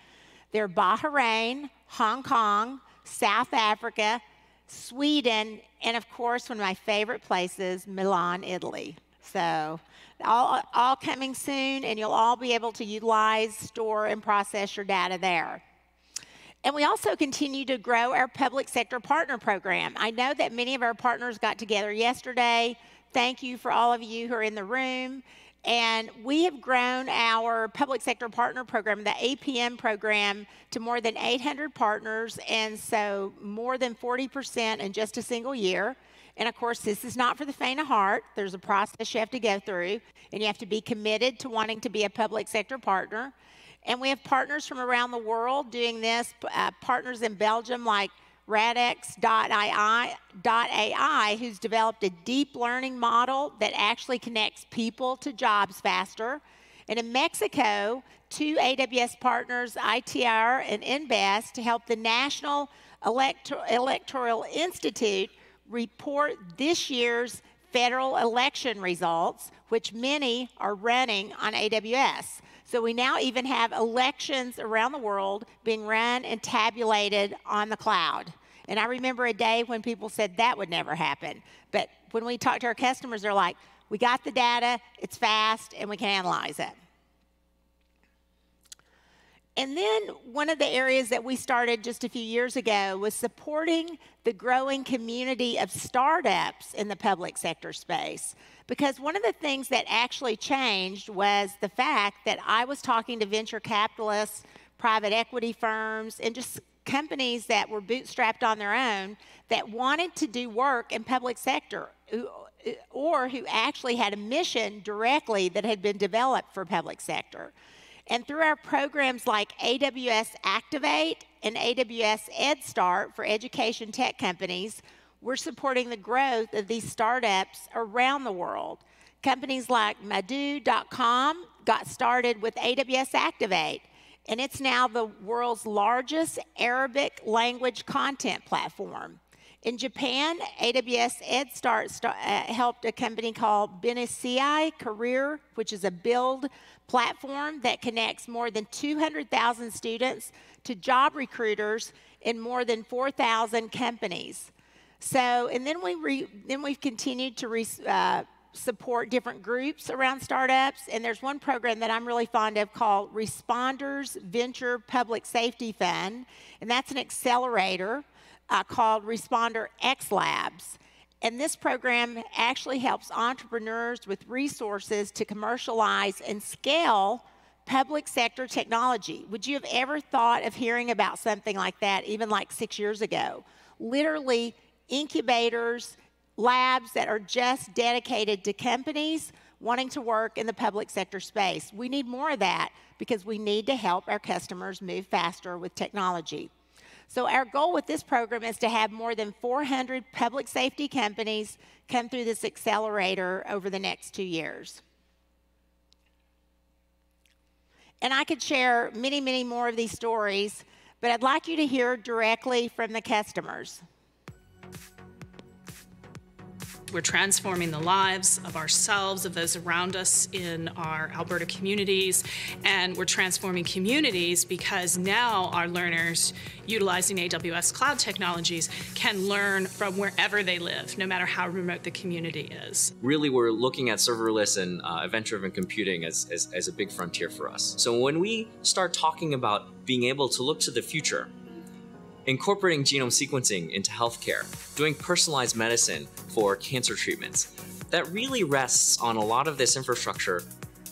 [SPEAKER 3] They're Bahrain, Hong Kong, South Africa, Sweden, and of course, one of my favorite places, Milan, Italy. So, all, all coming soon, and you'll all be able to utilize, store, and process your data there. And we also continue to grow our public sector partner program. I know that many of our partners got together yesterday. Thank you for all of you who are in the room. And we have grown our public sector partner program, the APN program, to more than 800 partners, and so more than 40% in just a single year. And of course, this is not for the faint of heart. There's a process you have to go through, and you have to be committed to wanting to be a public sector partner. And we have partners from around the world doing this, uh, partners in Belgium like Radix.ai, who's developed a deep learning model that actually connects people to jobs faster. And in Mexico, two AWS partners, ITR and Invest, to help the National Elector- Electoral Institute report this year's federal election results, which many are running on AWS. So we now even have elections around the world being run and tabulated on the cloud. And I remember a day when people said that would never happen. But when we talk to our customers, they're like, we got the data, it's fast, and we can analyze it. And then one of the areas that we started just a few years ago was supporting the growing community of startups in the public sector space. Because one of the things that actually changed was the fact that I was talking to venture capitalists, private equity firms, and just companies that were bootstrapped on their own that wanted to do work in public sector uh, or who actually had a mission directly that had been developed for public sector. And through our programs like AWS Activate and AWS EdStart for education tech companies, we're supporting the growth of these startups around the world. Companies like Mawdoo3.com got started with AWS Activate and it's now the world's largest Arabic language content platform. In Japan, AWS EdStart start, uh, helped a company called Benesse i-Career, which is a build platform that connects more than 200,000 students to job recruiters in more than 4,000 companies. So, and then we re, then we've continued to re, uh, support different groups around startups. And there's one program that I'm really fond of called Responders Venture Public Safety Fund. And that's an accelerator uh, called Responder X Labs. And this program actually helps entrepreneurs with resources to commercialize and scale public sector technology. Would you have ever thought of hearing about something like that even like six years ago? Literally, incubators, labs that are just dedicated to companies wanting to work in the public sector space. We need more of that because we need to help our customers move faster with technology. So, our goal with this program is to have more than 400 public safety companies come through this accelerator over the next two years. And I could share many, many more of these stories, but I'd like you to hear directly from the customers.
[SPEAKER 7] We're transforming the lives of ourselves, of those around us in our Alberta communities, and we're transforming communities because now our learners utilizing AWS cloud technologies can learn from wherever they live, no matter how remote the community is.
[SPEAKER 8] Really, we're looking at serverless and uh, event-driven computing as, as, as a big frontier for us. So when we start talking about being able to look to the future, incorporating genome sequencing into healthcare, doing personalized medicine for cancer treatments. That really rests on a lot of this infrastructure.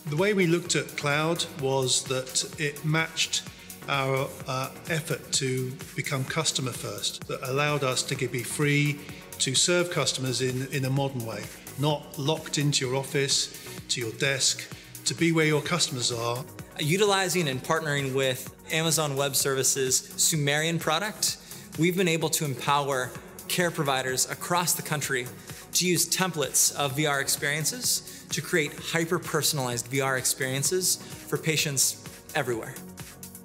[SPEAKER 9] The way we looked at cloud was that it matched our uh, effort to become customer first, that allowed us to be free to serve customers in, in a modern way, not locked into your office, to your desk, to be where your customers are.
[SPEAKER 10] Utilizing and partnering with Amazon Web Services Sumerian product, we've been able to empower care providers across the country to use templates of VR experiences to create hyper-personalized VR experiences for patients everywhere.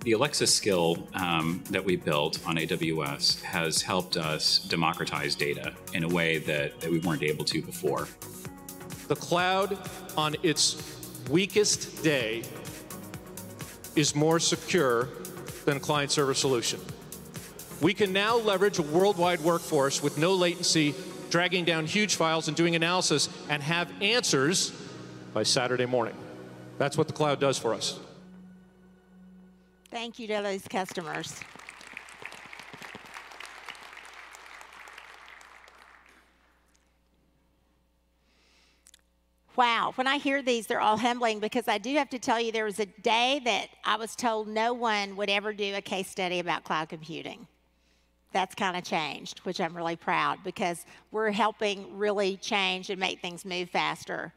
[SPEAKER 11] The Alexa skill um, that we built on AWS has helped us democratize data in a way that, that we weren't able to before.
[SPEAKER 12] The cloud on its weakest day is more secure than client server solution. We can now leverage a worldwide workforce with no latency, dragging down huge files and doing analysis, and have answers by Saturday morning. That's what the cloud does for us.
[SPEAKER 3] Thank you to those customers. Wow, when I hear these, they're all humbling because I do have to tell you there was a day that I was told no one would ever do a case study about cloud computing. That's kind of changed, which I'm really proud because we're helping really change and make things move faster.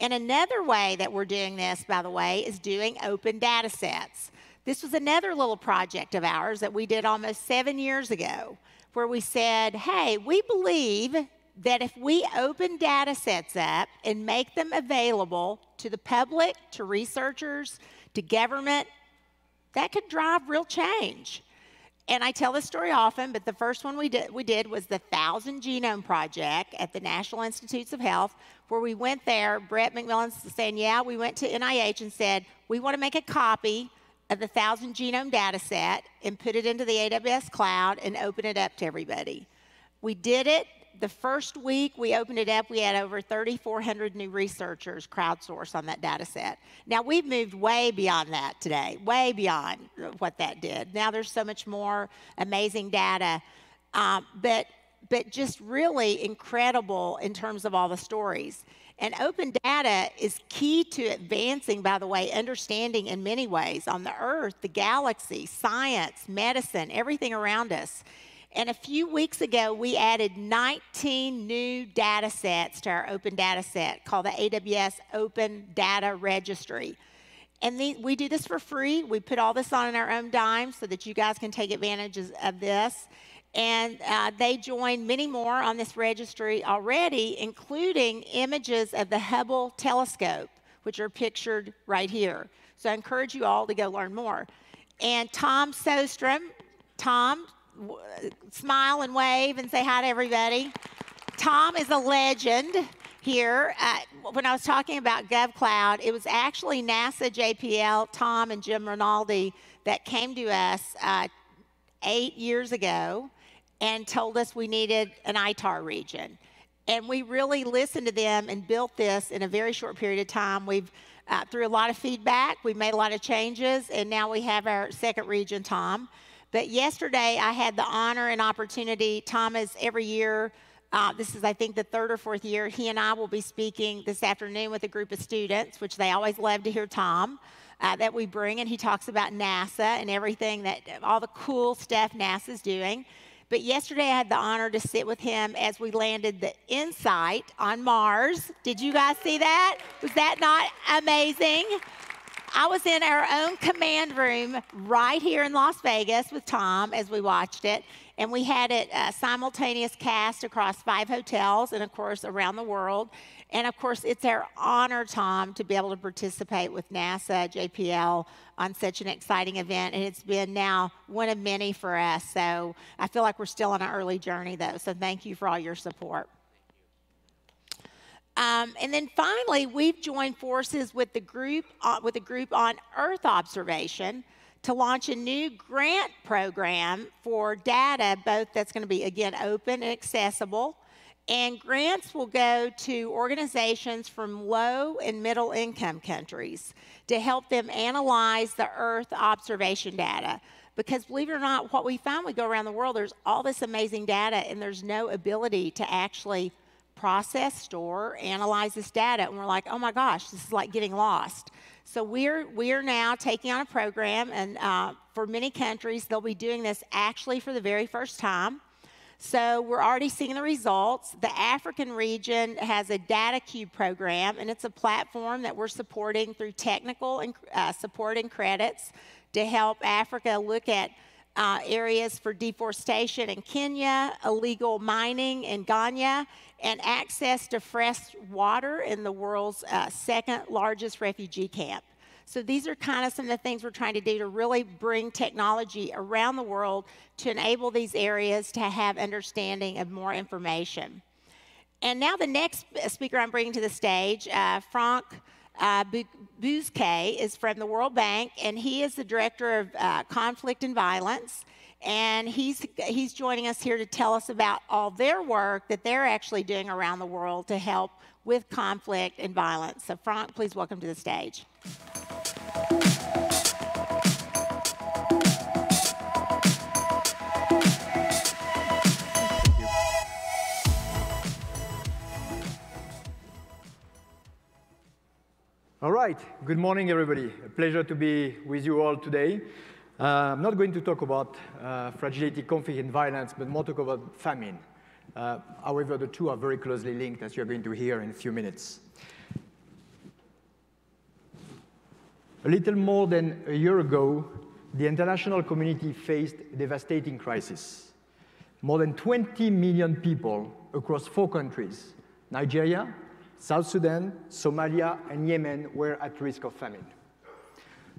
[SPEAKER 3] And another way that we're doing this, by the way, is doing open data sets. This was another little project of ours that we did almost seven years ago, where we said, hey, we believe that if we open data sets up and make them available to the public, to researchers, to government, that could drive real change. And I tell this story often, but the first one we did, we did was the Thousand Genome Project at the National Institutes of Health, where we went there. Brett McMillan saying, Yeah, we went to NIH and said, We want to make a copy of the Thousand Genome data set and put it into the AWS cloud and open it up to everybody. We did it the first week we opened it up, we had over 3,400 new researchers crowdsourced on that data set. Now, we've moved way beyond that today, way beyond what that did. Now there's so much more amazing data, um, but, but just really incredible in terms of all the stories. And open data is key to advancing, by the way, understanding in many ways on the earth, the galaxy, science, medicine, everything around us. And a few weeks ago, we added 19 new data sets to our open data set called the AWS Open Data Registry. And the, we do this for free. We put all this on in our own dime so that you guys can take advantage of this. And uh, they joined many more on this registry already, including images of the Hubble telescope, which are pictured right here. So I encourage you all to go learn more. And Tom Soderstrom, Tom smile and wave and say hi to everybody. Tom is a legend here. Uh, when I was talking about GovCloud, it was actually NASA JPL, Tom and Jim Rinaldi, that came to us uh, eight years ago and told us we needed an ITAR region. And we really listened to them and built this in a very short period of time. We've uh, through a lot of feedback, we've made a lot of changes, and now we have our second region, Tom. But yesterday, I had the honor and opportunity. Thomas, every year. Uh, this is, I think, the third or fourth year. He and I will be speaking this afternoon with a group of students, which they always love to hear Tom. Uh, that we bring, and he talks about NASA and everything that all the cool stuff NASA's doing. But yesterday I had the honor to sit with him as we landed the InSight on Mars. Did you guys see that? Was that not amazing? I was in our own command room right here in Las Vegas with Tom as we watched it. And we had it uh, simultaneous cast across five hotels and, of course, around the world. And of course, it's our honor, Tom, to be able to participate with NASA, JPL on such an exciting event. And it's been now one of many for us. So I feel like we're still on an early journey, though. So thank you for all your support. Um, and then finally, we've joined forces with the group uh, with a group on Earth observation to launch a new grant program for data, both that's going to be again open and accessible. And grants will go to organizations from low and middle income countries to help them analyze the Earth observation data. Because believe it or not, what we found, we go around the world, there's all this amazing data, and there's no ability to actually process, store, analyze this data. And we're like, oh my gosh, this is like getting lost. So we're, we're now taking on a program, and uh, for many countries, they'll be doing this actually for the very first time. So we're already seeing the results. The African region has a data cube program, and it's a platform that we're supporting through technical and, uh, support and credits to help Africa look at uh, areas for deforestation in Kenya, illegal mining in Ghana, and access to fresh water in the world's uh, second largest refugee camp. So these are kind of some of the things we're trying to do to really bring technology around the world to enable these areas to have understanding of more information. And now the next speaker I'm bringing to the stage, uh, Franck uh, Bousquet is from the World Bank, and he is the director of uh, conflict and violence. And he's, he's joining us here to tell us about all their work that they're actually doing around the world to help with conflict and violence. So, Franck, please welcome to the stage.
[SPEAKER 13] All right. Good morning, everybody. A pleasure to be with you all today. Uh, I'm not going to talk about uh, fragility, conflict, and violence, but more talk about famine. Uh, however, the two are very closely linked, as you're going to hear in a few minutes. A little more than a year ago, the international community faced a devastating crisis. More than 20 million people across four countries, Nigeria, South Sudan, Somalia, and Yemen were at risk of famine.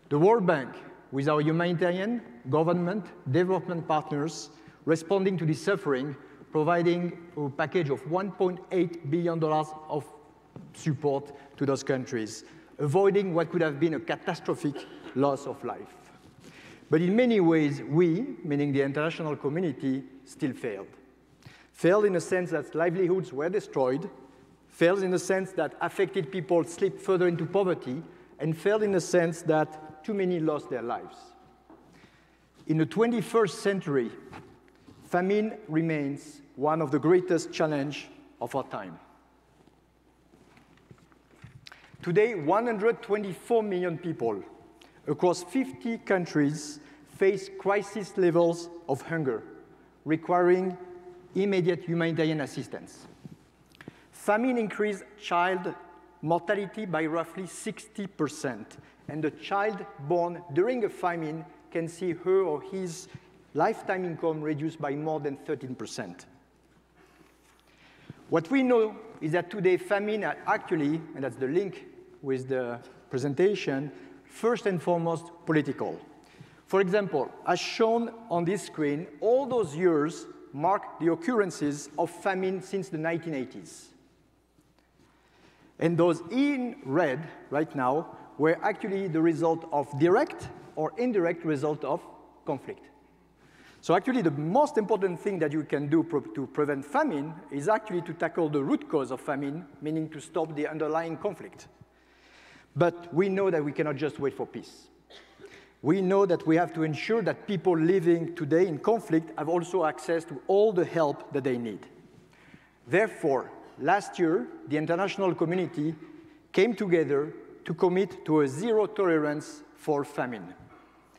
[SPEAKER 13] The World Bank, with our humanitarian, government, development partners, responding to this suffering, providing a package of $1.8 billion of support to those countries, avoiding what could have been a catastrophic loss of life. But in many ways, we, meaning the international community, still failed. Failed in the sense that livelihoods were destroyed, fails in the sense that affected people slip further into poverty, and failed in the sense that too many lost their lives. In the 21st century, famine remains one of the greatest challenges of our time. Today, 124 million people across 50 countries face crisis levels of hunger, requiring immediate humanitarian assistance. Famine increased child mortality by roughly 60%, and the child born during a famine can see her or his lifetime income reduced by more than 13%. What we know is that today famine are actually, and that's the link with the presentation, first and foremost political. For example, as shown on this screen, all those years mark the occurrences of famine since the 1980s. And those in red right now were actually the result of direct or indirect result of conflict. So actually the most important thing that you can do to prevent famine is actually to tackle the root cause of famine, meaning to stop the underlying conflict. But we know that we cannot just wait for peace. we know that we have to ensure that people living today in conflict have also access to all the help that they need. Therefore, last year, the international community came together to commit to a zero tolerance for famine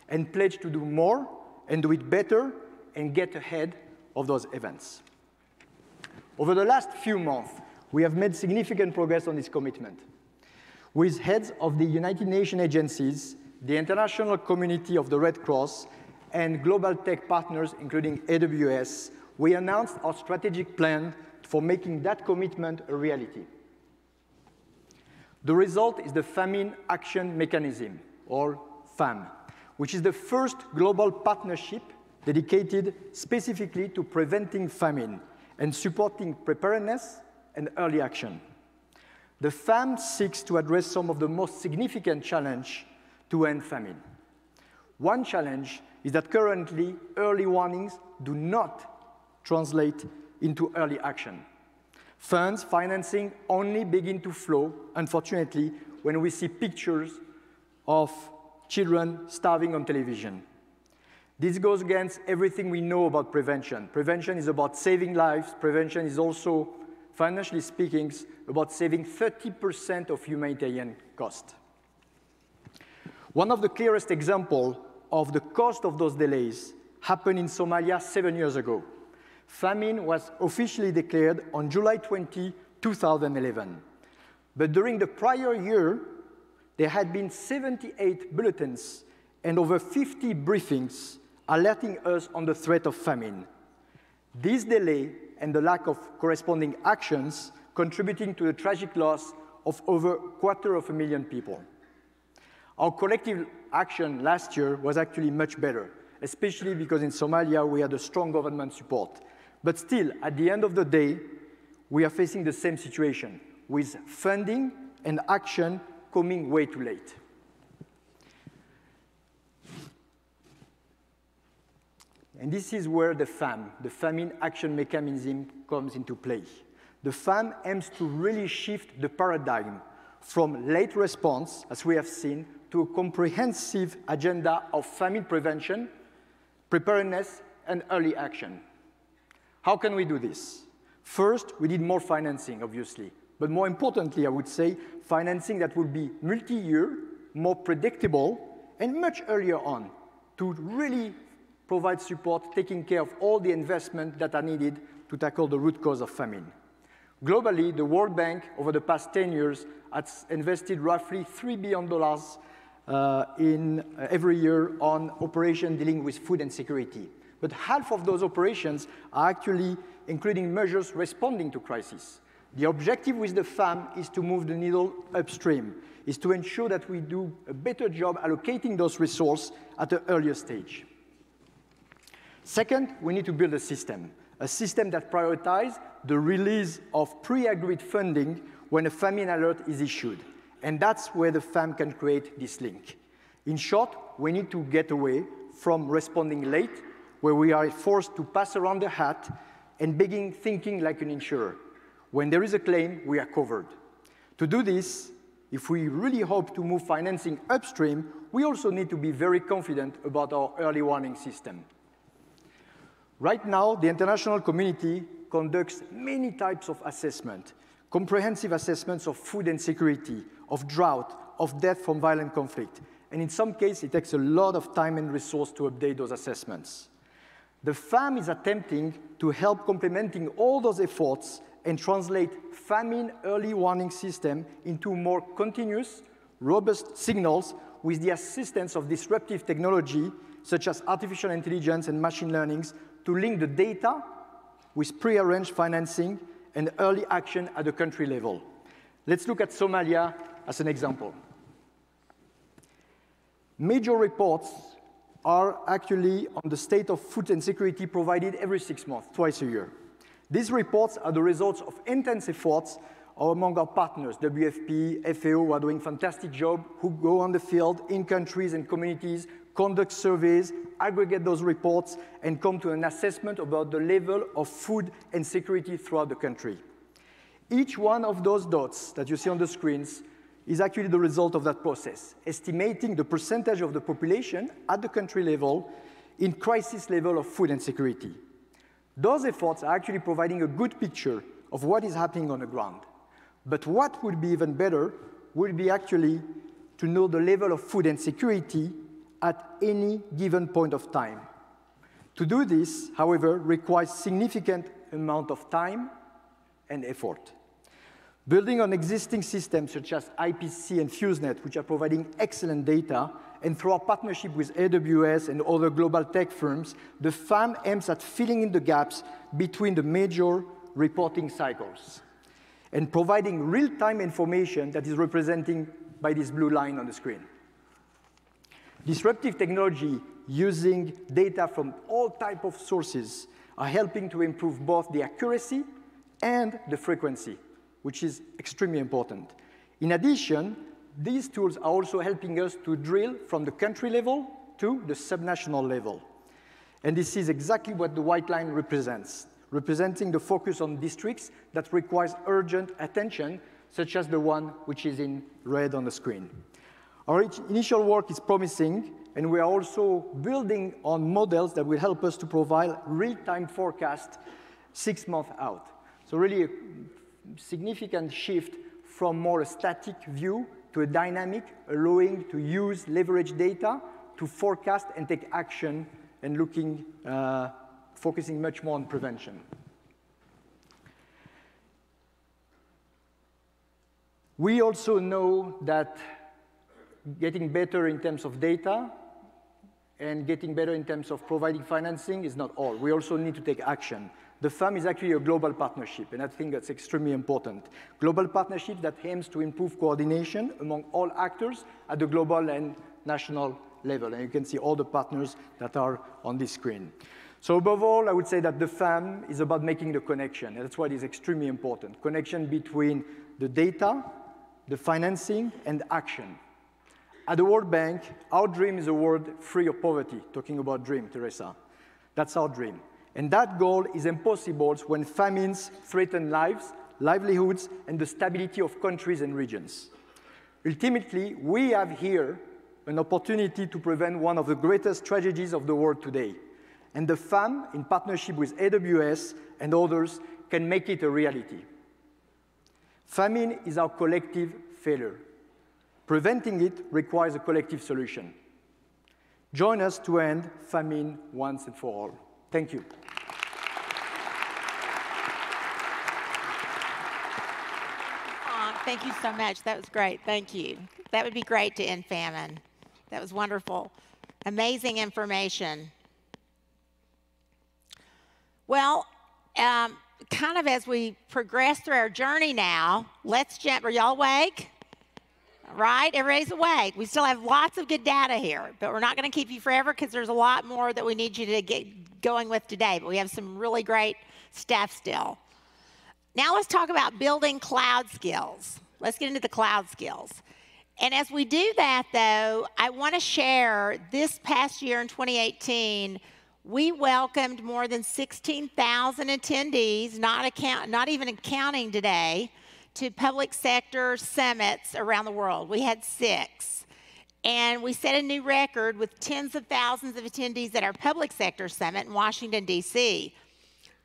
[SPEAKER 13] and pledge to do more and do it better and get ahead of those events. Over the last few months, we have made significant progress on this commitment. With heads of the United Nations agencies, the international community of the Red Cross, and global tech partners, including AWS, we announced our strategic plan for making that commitment a reality. The result is the Famine Action Mechanism, or FAM, which is the first global partnership dedicated specifically to preventing famine and supporting preparedness and early action. The FAM seeks to address some of the most significant challenges to end famine. One challenge is that currently early warnings do not translate into early action. Funds, financing only begin to flow, unfortunately, when we see pictures of children starving on television. This goes against everything we know about prevention. Prevention is about saving lives. Prevention is also, financially speaking, about saving 30% of humanitarian cost. One of the clearest examples of the cost of those delays happened in Somalia seven years ago. Famine was officially declared on July 20, 2011. But during the prior year, there had been 78 bulletins and over 50 briefings alerting us on the threat of famine. This delay and the lack of corresponding actions contributing to the tragic loss of over a quarter of a million people. Our collective action last year was actually much better, especially because in Somalia we had a strong government support. But still, at the end of the day, we are facing the same situation with funding and action coming way too late. And this is where the FAM, the Famine Action Mechanism, comes into play. The FAM aims to really shift the paradigm from late response, as we have seen, to a comprehensive agenda of famine prevention, preparedness, and early action. How can we do this? First, we need more financing, obviously. But more importantly, I would say financing that will be multi-year, more predictable, and much earlier on to really provide support, taking care of all the investment that are needed to tackle the root cause of famine. Globally, the World Bank, over the past 10 years, has invested roughly $3 billion uh, in, uh, every year on operations dealing with food and security. But half of those operations are actually including measures responding to crisis. The objective with the FAM is to move the needle upstream, is to ensure that we do a better job allocating those resources at an earlier stage. Second, we need to build a system, a system that prioritizes the release of pre-agreed funding when a famine alert is issued. And that's where the FAM can create this link. In short, we need to get away from responding late, where we are forced to pass around the hat and begin thinking like an insurer. When there is a claim, we are covered. To do this, if we really hope to move financing upstream, we also need to be very confident about our early warning system. Right now, the international community conducts many types of assessment, comprehensive assessments of food and security, of drought, of death from violent conflict. And in some cases, it takes a lot of time and resource to update those assessments. The FAM is attempting to help complementing all those efforts and translate famine early warning system into more continuous, robust signals with the assistance of disruptive technology such as artificial intelligence and machine learning to link the data with prearranged financing and early action at the country level. Let's look at Somalia as an example. Major reports are actually on the state of food and security provided every six months, twice a year. These reports are the results of intense efforts among our partners, WFP, FAO, who are doing fantastic job, who go on the field in countries and communities, conduct surveys, aggregate those reports, and come to an assessment about the level of food and security throughout the country. Each one of those dots that you see on the screens is actually the result of that process, estimating the percentage of the population at the country level in crisis level of food and security. Those efforts are actually providing a good picture of what is happening on the ground. But what would be even better would be actually to know the level of food and security at any given point of time. To do this, however, requires significant amount of time and effort. Building on existing systems such as IPC and FEWS NET, which are providing excellent data, and through our partnership with AWS and other global tech firms, the FAM aims at filling in the gaps between the major reporting cycles and providing real-time information that is represented by this blue line on the screen. Disruptive technology using data from all type of sources are helping to improve both the accuracy and the frequency, which is extremely important. In addition, these tools are also helping us to drill from the country level to the subnational level. And this is exactly what the white line represents, representing the focus on districts that requires urgent attention, such as the one which is in red on the screen. Our initial work is promising, and we are also building on models that will help us to provide real-time forecast six months out. So really a significant shift from more a static view to a dynamic, allowing to use leverage data to forecast and take action and looking, uh, focusing much more on prevention. We also know that getting better in terms of data and getting better in terms of providing financing is not all. We also need to take action. The FAM is actually a global partnership, and I think that's extremely important. Global partnership that aims to improve coordination among all actors at the global and national level. And you can see all the partners that are on this screen. So above all, I would say that the FAM is about making the connection. And that's is extremely important. Connection between the data, the financing, and action. At the World Bank, our dream is a world free of poverty, talking about dream, Teresa. That's our dream. And that goal is impossible when famines threaten lives, livelihoods, and the stability of countries and regions. Ultimately, we have here an opportunity to prevent one of the greatest tragedies of the world today. And the FAM, in partnership with AWS and others, can make it a reality. Famine is our collective failure. Preventing it requires a collective solution. Join us to end famine once and for all. Thank you.
[SPEAKER 3] Thank you so much. That was great. Thank you. That would be great to end famine. That was wonderful. Amazing information. Well, um, kind of as we progress through our journey now, let's jump. Are y'all awake? right? Everybody's awake. We still have lots of good data here, but we're not going to keep you forever because there's a lot more that we need you to get going with today. But we have some really great stuff still. Now let's talk about building cloud skills. Let's get into the cloud skills. And as we do that, though, I want to share this past year in 2018, we welcomed more than 16,000 attendees, not, account, not even accounting today, to public sector summits around the world. We had six. And we set a new record with tens of thousands of attendees at our public sector summit in Washington, D.C.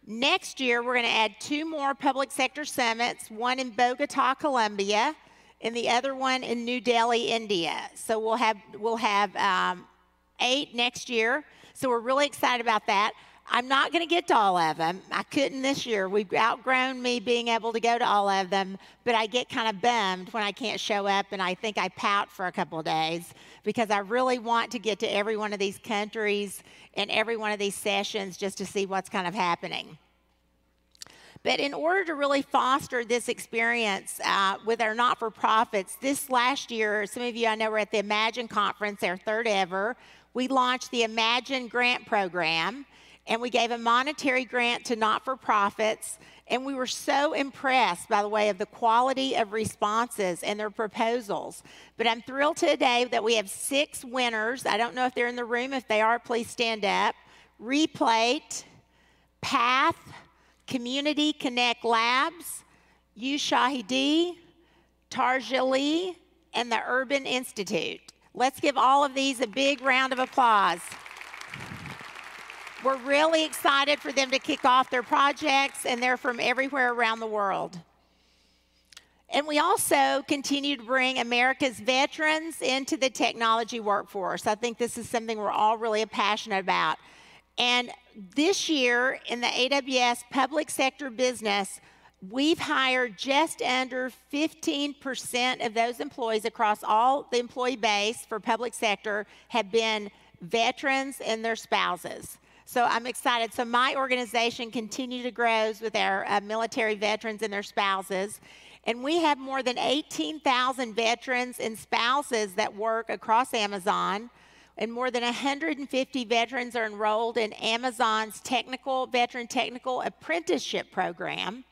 [SPEAKER 3] Next year, we're going to add two more public sector summits, one in Bogota, Colombia, and the other one in New Delhi, India. So we'll have, we'll have um, eight next year. So we're really excited about that. I'm not going to get to all of them. I couldn't this year. We've outgrown me being able to go to all of them, but I get kind of bummed when I can't show up and I think I pout for a couple of days because I really want to get to every one of these countries and every one of these sessions just to see what's kind of happening. But in order to really foster this experience uh, with our not for profits, this last year, some of you I know were at the Imagine conference, our third ever. We launched the Imagine Grant Program and we gave a monetary grant to not for profits. And we were so impressed, by the way, of the quality of responses and their proposals. But I'm thrilled today that we have six winners. I don't know if they're in the room. If they are, please stand up. Replate, Path, Community Connect Labs, U Shahidi, Tarjimly, and the Urban Institute. Let's give all of these a big round of applause. We're really excited for them to kick off their projects, and they're from everywhere around the world. And we also continue to bring America's veterans into the technology workforce. I think this is something we're all really passionate about. And this year in the AWS public sector business, we've hired just under 15% of those employees across all the employee base for public sector have been veterans and their spouses. So I'm excited. So my organization continues to grow with our uh, military veterans and their spouses. And we have more than 18,000 veterans and spouses that work across Amazon. And more than 150 veterans are enrolled in Amazon's technical veteran technical apprenticeship program.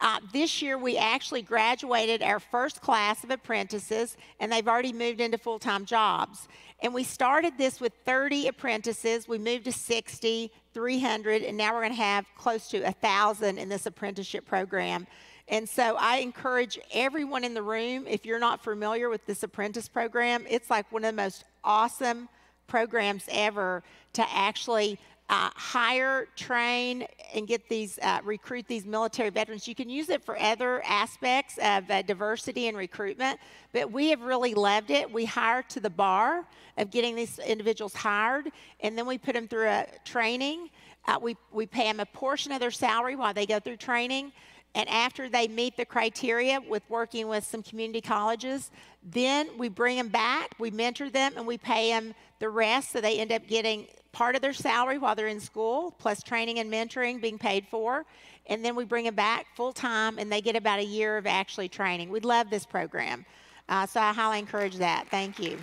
[SPEAKER 3] Uh, this year, we actually graduated our first class of apprentices, and they've already moved into full time jobs. And we started this with 30 apprentices. We moved to 60, 300, and now we're going to have close to 1,000 in this apprenticeship program. And so I encourage everyone in the room, if you're not familiar with this apprentice program, it's like one of the most awesome programs ever to actually uh, hire, train, and get these, uh, recruit these military veterans. You can use it for other aspects of uh, diversity and recruitment, but we have really loved it. We hire to the bar of getting these individuals hired, and then we put them through a training. Uh, we, we pay them a portion of their salary while they go through training. And after they meet the criteria with working with some community colleges, then we bring them back, we mentor them, and we pay them the rest so they end up getting part of their salary while they're in school, plus training and mentoring being paid for. And then we bring them back full time and they get about a year of actually training. We love this program. Uh, so I highly encourage that. Thank you.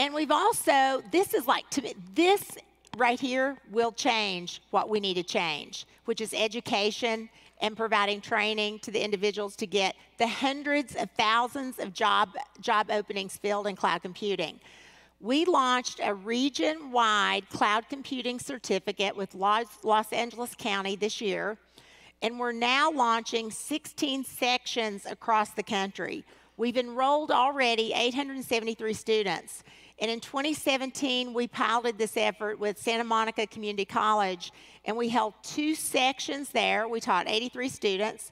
[SPEAKER 3] And we've also, this is like, to me, this right here will change what we need to change, which is education and providing training to the individuals to get the hundreds of thousands of job, job openings filled in cloud computing we launched a region wide cloud computing certificate with Los, Los, Angeles County this year, and we're now launching 16 sections across the country. We've enrolled already 873 students. And in 2017, we piloted this effort with Santa Monica Community College, and we held two sections there. We taught 83 students,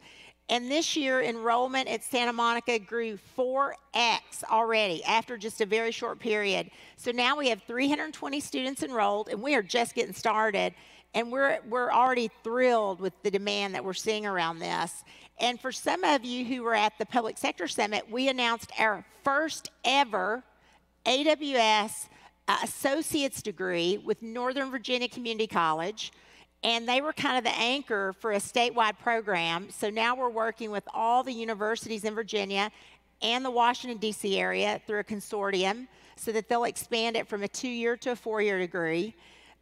[SPEAKER 3] and this year, enrollment at Santa Monica grew 4x already after just a very short period. So now we have 320 students enrolled, and we are just getting started. And we're, we're already thrilled with the demand that we're seeing around this. And for some of you who were at the Public Sector Summit, we announced our first ever AWS uh, associate's degree with Northern Virginia Community College and they were kind of the anchor for a statewide program. So now we're working with all the universities in Virginia and the Washington, D.C. area through a consortium so that they'll expand it from a two year to a four year degree.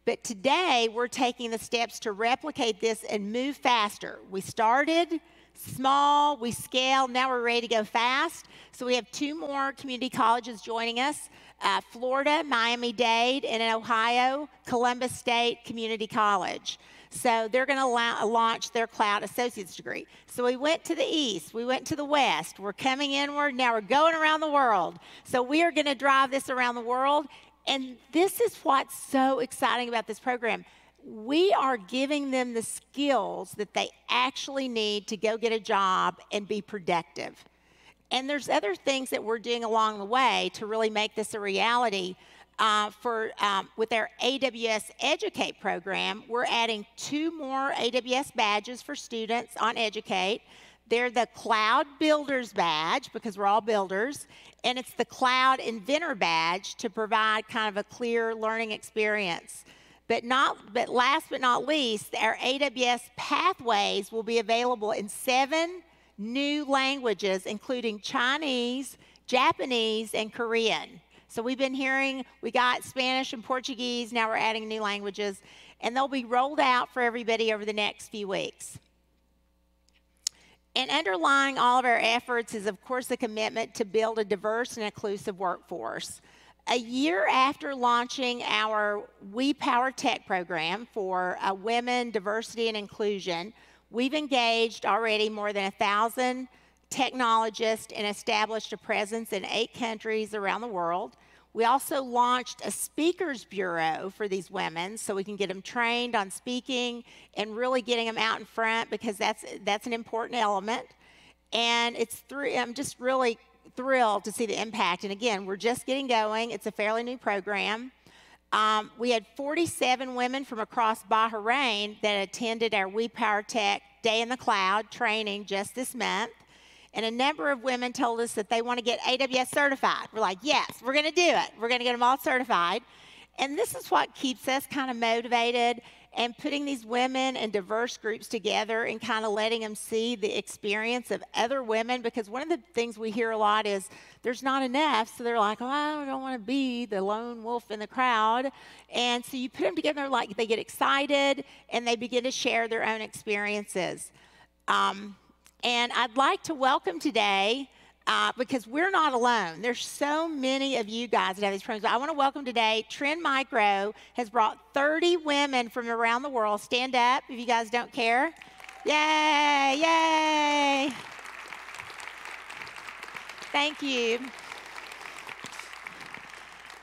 [SPEAKER 3] But today we're taking the steps to replicate this and move faster. We started small, we scale, now we're ready to go fast. So we have two more community colleges joining us uh, Florida, Miami Dade, and in Ohio, Columbus State Community College. So they're going to launch their cloud associate's degree. So we went to the east, we went to the west, we're coming inward, now we're going around the world. So we are going to drive this around the world. And this is what's so exciting about this program. We are giving them the skills that they actually need to go get a job and be productive. And there's other things that we're doing along the way to really make this a reality. Uh, for um, with our AWS Educate program, we're adding two more AWS badges for students on Educate. They're the Cloud Builders badge because we're all builders, and it's the Cloud Inventor badge to provide kind of a clear learning experience. But not, but last but not least, our AWS pathways will be available in seven new languages, including Chinese, Japanese, and Korean. So we've been hearing, we got Spanish and Portuguese, now we're adding new languages, and they'll be rolled out for everybody over the next few weeks. And underlying all of our efforts is, of course, the commitment to build a diverse and inclusive workforce. A year after launching our We Power Tech program for uh, women, diversity, and inclusion, we've engaged already more than a thousand technologists and established a presence in eight countries around the world. We also launched a speakers bureau for these women so we can get them trained on speaking and really getting them out in front because that's, that's an important element. And it's through, I'm just really thrilled to see the impact. And again, we're just getting going. It's a fairly new program. Um, we had 47 women from across Bahrain that attended our We Power Tech Day in the Cloud training just this month. And a number of women told us that they want to get AWS certified. We're like, yes, we're going to do it. We're going to get them all certified. And this is what keeps us kind of motivated and putting these women and diverse groups together and kind of letting them see the experience of other women because one of the things we hear a lot is there's not enough so they're like oh i don't want to be the lone wolf in the crowd and so you put them together like they get excited and they begin to share their own experiences. Um, and i'd like to welcome today uh, because we're not alone. There's so many of you guys that have these programs. I want to welcome today, Trend Micro has brought 30 women from around the world. Stand up if you guys don't care. Yay, yay. Thank you.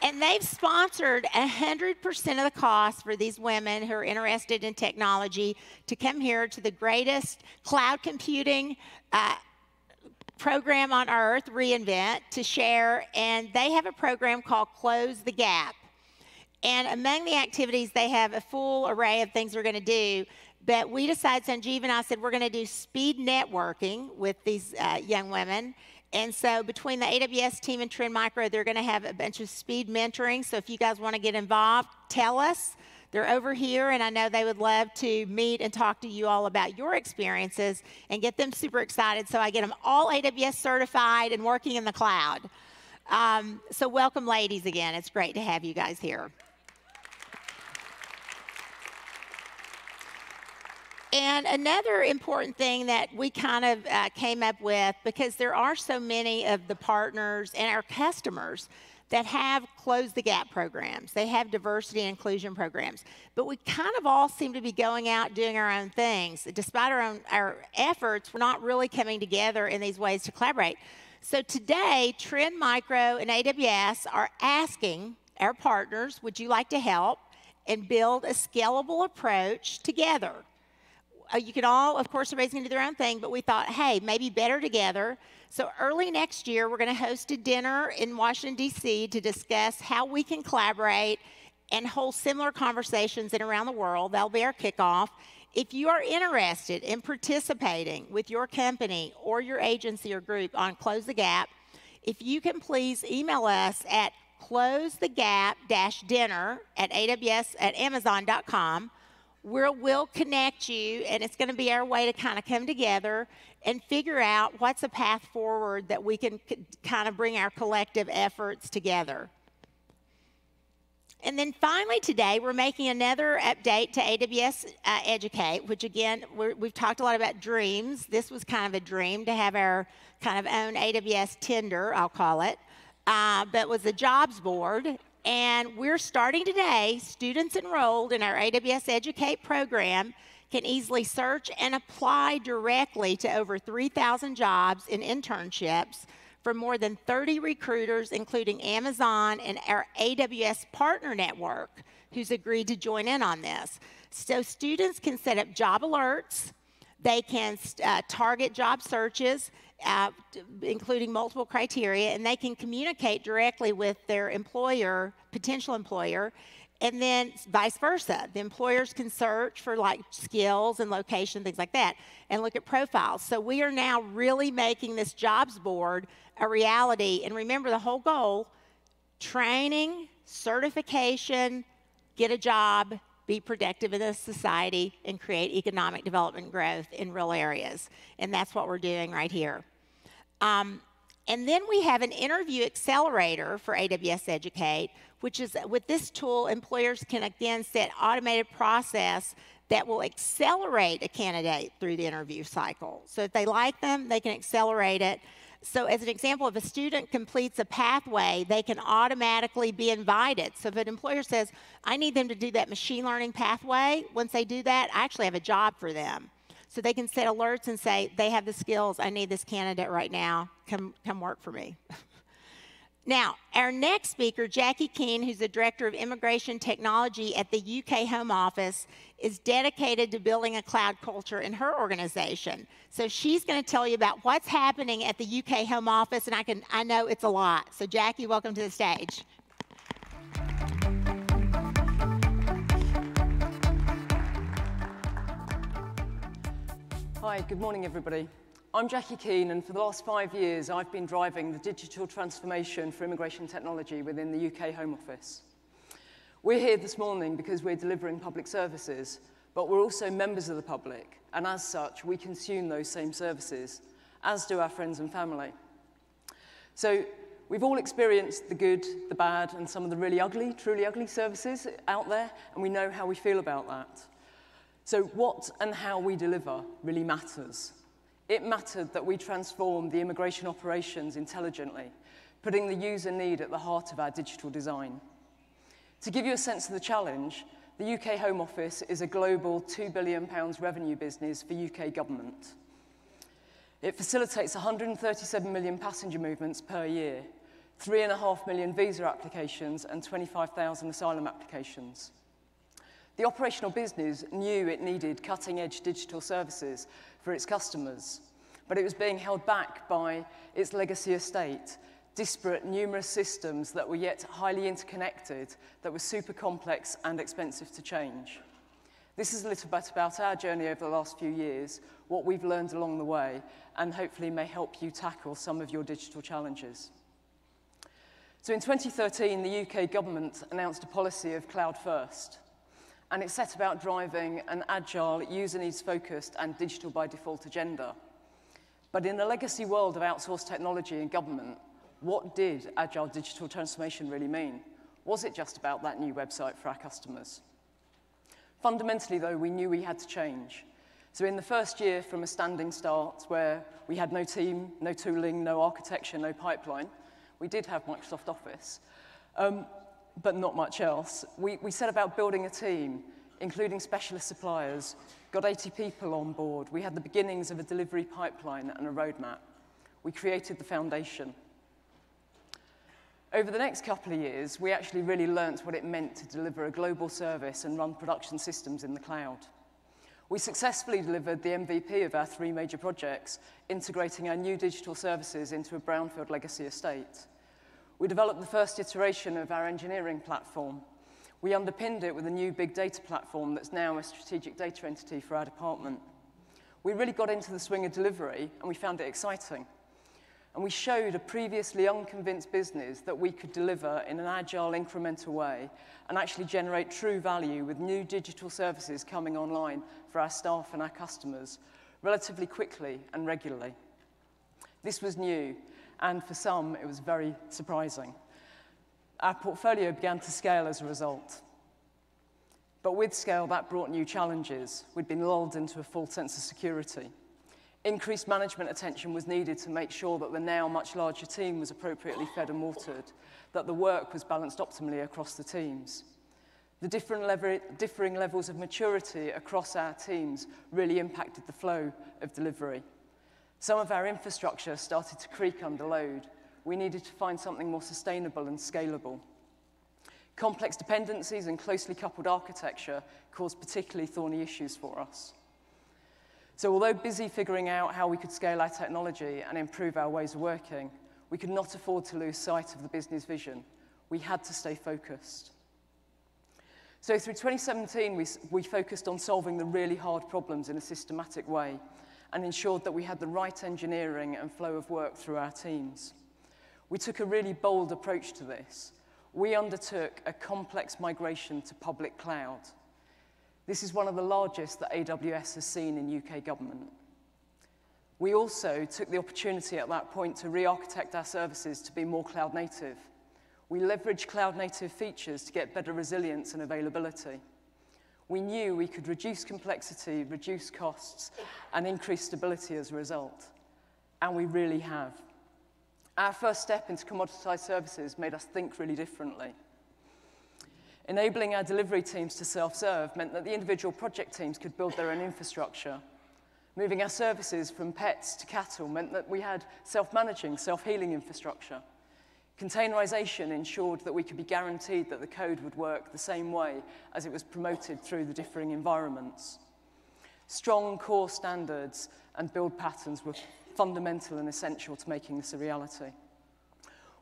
[SPEAKER 3] And they've sponsored 100% of the cost for these women who are interested in technology to come here to the greatest cloud computing uh, program on earth, reInvent, to share, and they have a program called Close the Gap. And among the activities, they have a full array of things we're going to do. But we decided, Sanjeev and I said, we're going to do speed networking with these uh, young women. And so between the AWS team and Trend Micro, they're going to have a bunch of speed mentoring. So if you guys want to get involved, tell us. They're over here, and I know they would love to meet and talk to you all about your experiences and get them super excited so I get them all AWS certified and working in the cloud. Um, so, welcome, ladies, again. It's great to have you guys here. And another important thing that we kind of uh, came up with, because there are so many of the partners and our customers that have closed the gap programs. They have diversity and inclusion programs. But we kind of all seem to be going out doing our own things. Despite our own our efforts, we're not really coming together in these ways to collaborate. So today, Trend Micro and AWS are asking our partners, would you like to help and build a scalable approach together? Uh, you can all, of course, everybody's going to do their own thing, but we thought, hey, maybe better together so early next year, we're going to host a dinner in Washington, D.C. to discuss how we can collaborate and hold similar conversations in around the world. That'll be our kickoff. If you are interested in participating with your company or your agency or group on Close the Gap, if you can please email us at closethegap-dinner at aws at amazon.com we'll, we'll connect you, and it's going to be our way to kind of come together and figure out what's a path forward that we can kind of bring our collective efforts together. And then finally today, we're making another update to AWS uh, Educate, which again, we have talked a lot about dreams. This was kind of a dream to have our kind of own AWS Tinder, I'll call it, uh, but was a jobs board. And we're starting today, students enrolled in our AWS Educate program can easily search and apply directly to over 3,000 jobs and internships from more than 30 recruiters, including Amazon and our AWS partner network, who's agreed to join in on this. So students can set up job alerts, they can uh, target job searches, uh, including multiple criteria, and they can communicate directly with their employer, potential employer, and then vice versa. The employers can search for like skills and location, things like that, and look at profiles. So we are now really making this jobs board a reality. And remember the whole goal training, certification, get a job, be productive in this society, and create economic development growth in rural areas. And that's what we're doing right here. Um, and then we have an interview accelerator for AWS Educate, which is with this tool, employers can again set automated process that will accelerate a candidate through the interview cycle. So if they like them, they can accelerate it. So as an example, if a student completes a pathway, they can automatically be invited. So if an employer says, I need them to do that machine learning pathway, once they do that, I actually have a job for them. So they can set alerts and say, they have the skills, I need this candidate right now, come, come work for me. Now, our next speaker, Jackie Keane, who's the Director of Immigration Technology at the UK Home Office, is dedicated to building a cloud culture in her organization. So she's going to tell you about what's happening at the UK Home Office, and I, can, I know it's a lot. So, Jackie, welcome to the stage.
[SPEAKER 14] Hi, good morning, everybody. I'm Jackie Keane, and for the last five years, I've been driving the digital transformation for immigration technology within the UK Home Office. We're here this morning because we're delivering public services, but we're also members of the public, and as such, we consume those same services, as do our friends and family. So we've all experienced the good, the bad, and some of the really ugly, truly ugly services out there, and we know how we feel about that. So what and how we deliver really matters. It mattered that we transformed the immigration operations intelligently, putting the user need at the heart of our digital design. To give you a sense of the challenge, the UK Home Office is a global £2 billion revenue business for UK government. It facilitates 137 million passenger movements per year, 3.5 million visa applications and 25,000 asylum applications. The operational business knew it needed cutting-edge digital services for its customers, but it was being held back by its legacy estate, disparate numerous systems that were yet highly interconnected, that were super complex and expensive to change. This is a little bit about our journey over the last few years, what we've learned along the way, and hopefully may help you tackle some of your digital challenges. So in 2013, the UK government announced a policy of cloud first and it set about driving an agile, user needs focused and digital by default agenda. But in the legacy world of outsourced technology and government, what did agile digital transformation really mean? Was it just about that new website for our customers? Fundamentally, though, we knew we had to change. So in the first year from a standing start where we had no team, no tooling, no architecture, no pipeline, we did have Microsoft Office. Um, but not much else. We, we set about building a team, including specialist suppliers, got 80 people on board. We had the beginnings of a delivery pipeline and a roadmap. We created the foundation. Over the next couple of years, we actually really learnt what it meant to deliver a global service and run production systems in the cloud. We successfully delivered the MVP of our three major projects, integrating our new digital services into a brownfield legacy estate. We developed the first iteration of our engineering platform. We underpinned it with a new big data platform that's now a strategic data entity for our department. We really got into the swing of delivery and we found it exciting. And we showed a previously unconvinced business that we could deliver in an agile, incremental way and actually generate true value with new digital services coming online for our staff and our customers relatively quickly and regularly. This was new, and for some, it was very surprising. Our portfolio began to scale as a result. But with scale, that brought new challenges. We'd been lulled into a false sense of security. Increased management attention was needed to make sure that the now much larger team was appropriately fed and watered, that the work was balanced optimally across the teams. The different level, differing levels of maturity across our teams really impacted the flow of delivery. Some of our infrastructure started to creak under load. We needed to find something more sustainable and scalable. Complex dependencies and closely coupled architecture caused particularly thorny issues for us. So although busy figuring out how we could scale our technology and improve our ways of working, we could not afford to lose sight of the business vision. We had to stay focused. So through 2017, we, we focused on solving the really hard problems in a systematic way and ensured that we had the right engineering and flow of work through our teams. We took a really bold approach to this. We undertook a complex migration to public cloud. This is one of the largest that AWS has seen in UK government. We also took the opportunity at that point to re-architect our services to be more cloud native. We leveraged cloud native features to get better resilience and availability we knew we could reduce complexity, reduce costs, and increase stability as a result. And we really have. Our first step into commoditized services made us think really differently. Enabling our delivery teams to self-serve meant that the individual project teams could build their own infrastructure. Moving our services from pets to cattle meant that we had self-managing, self-healing infrastructure. Containerization ensured that we could be guaranteed that the code would work the same way as it was promoted through the differing environments. Strong core standards and build patterns were fundamental and essential to making this a reality.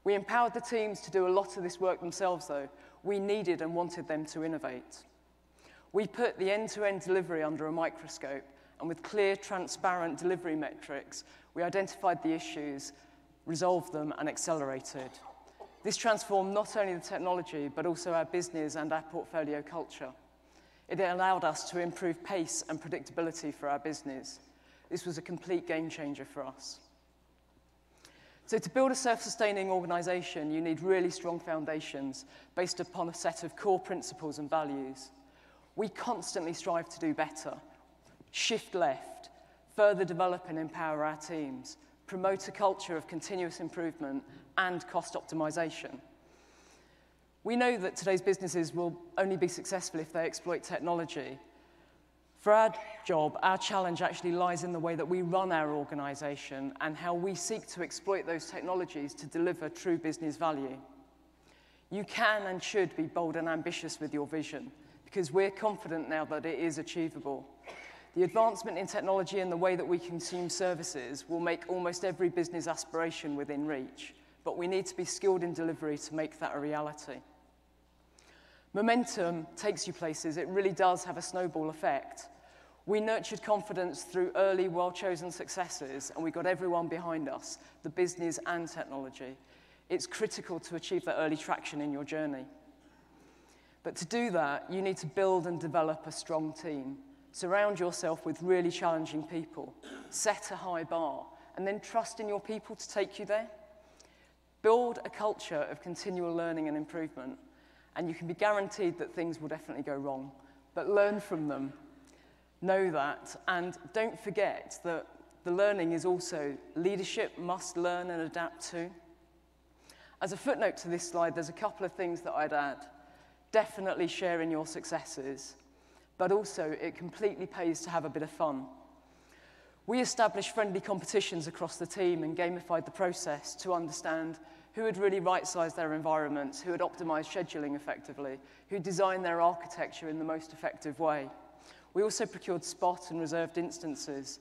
[SPEAKER 14] We empowered the teams to do a lot of this work themselves, though. We needed and wanted them to innovate. We put the end-to-end -end delivery under a microscope, and with clear, transparent delivery metrics, we identified the issues, resolved them, and accelerated. This transformed not only the technology, but also our business and our portfolio culture. It allowed us to improve pace and predictability for our business. This was a complete game changer for us. So to build a self-sustaining organization, you need really strong foundations based upon a set of core principles and values. We constantly strive to do better, shift left, further develop and empower our teams, promote a culture of continuous improvement and cost optimization. We know that today's businesses will only be successful if they exploit technology, for our job, our challenge actually lies in the way that we run our organization and how we seek to exploit those technologies to deliver true business value. You can and should be bold and ambitious with your vision because we're confident now that it is achievable. The advancement in technology and the way that we consume services will make almost every business aspiration within reach, but we need to be skilled in delivery to make that a reality. Momentum takes you places. It really does have a snowball effect. We nurtured confidence through early, well-chosen successes, and we got everyone behind us, the business and technology. It's critical to achieve that early traction in your journey. But to do that, you need to build and develop a strong team. Surround yourself with really challenging people. Set a high bar, and then trust in your people to take you there. Build a culture of continual learning and improvement and you can be guaranteed that things will definitely go wrong. But learn from them, know that, and don't forget that the learning is also leadership must learn and adapt to. As a footnote to this slide, there's a couple of things that I'd add. Definitely share in your successes, but also it completely pays to have a bit of fun. We established friendly competitions across the team and gamified the process to understand who had really right-sized their environments, who had optimized scheduling effectively, who designed their architecture in the most effective way. We also procured spot and reserved instances.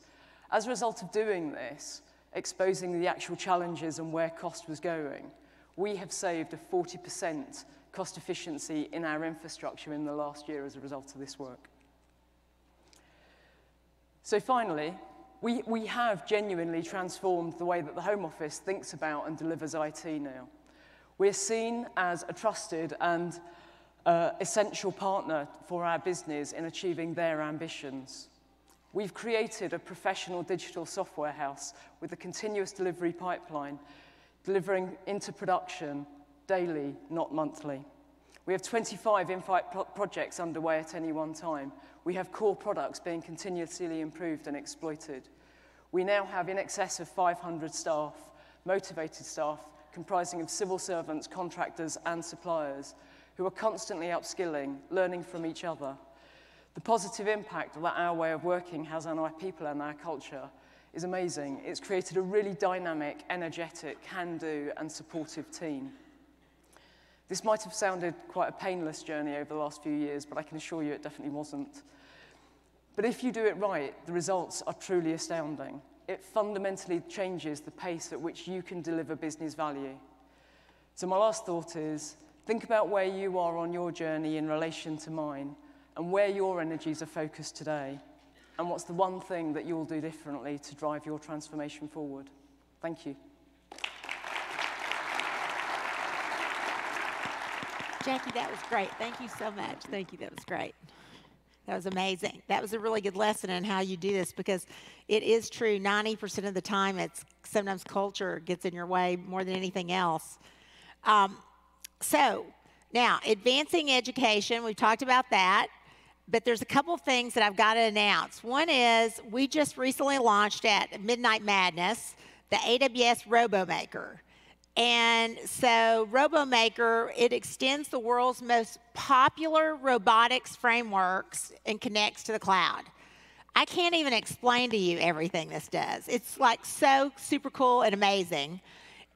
[SPEAKER 14] As a result of doing this, exposing the actual challenges and where cost was going, we have saved a 40% cost efficiency in our infrastructure in the last year as a result of this work. So finally, we, we have genuinely transformed the way that the Home Office thinks about and delivers IT now. We're seen as a trusted and uh, essential partner for our business in achieving their ambitions. We've created a professional digital software house with a continuous delivery pipeline, delivering into production daily, not monthly. We have 25 in-flight pro projects underway at any one time. We have core products being continuously improved and exploited. We now have in excess of 500 staff, motivated staff, comprising of civil servants, contractors, and suppliers, who are constantly upskilling, learning from each other. The positive impact that our way of working has on our people and our culture is amazing. It's created a really dynamic, energetic, can-do, and supportive team. This might have sounded quite a painless journey over the last few years, but I can assure you it definitely wasn't. But if you do it right, the results are truly astounding. It fundamentally changes the pace at which you can deliver business value. So my last thought is, think about where you are on your journey in relation to mine and where your energies are focused today and what's the one thing that you'll do differently to drive your transformation forward. Thank you.
[SPEAKER 3] Jackie, that was great. Thank you so much. Thank you. That was great. That was amazing. That was a really good lesson in how you do this because it is true 90% of the time it's sometimes culture gets in your way more than anything else. Um, so now advancing education, we've talked about that, but there's a couple things that I've got to announce. One is we just recently launched at Midnight Madness the AWS RoboMaker. And so RoboMaker, it extends the world's most popular robotics frameworks and connects to the cloud. I can't even explain to you everything this does. It's like so super cool and amazing.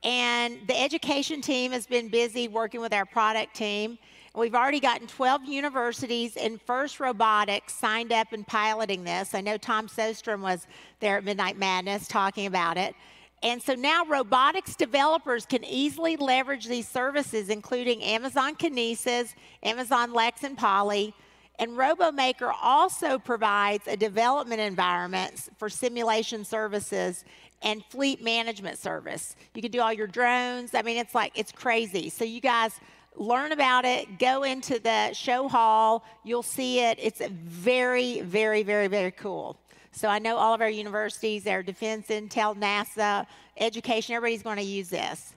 [SPEAKER 3] And the education team has been busy working with our product team. We've already gotten 12 universities in FIRST Robotics signed up and piloting this. I know Tom Soderstrom was there at Midnight Madness talking about it. And so now robotics developers can easily leverage these services, including Amazon Kinesis, Amazon Lex and Polly. And RoboMaker also provides a development environment for simulation services and fleet management service. You can do all your drones. I mean, it's like, it's crazy. So you guys learn about it, go into the show hall, you'll see it. It's very, very, very, very cool. So I know all of our universities, our defense, intel, NASA, education, everybody's going to use this.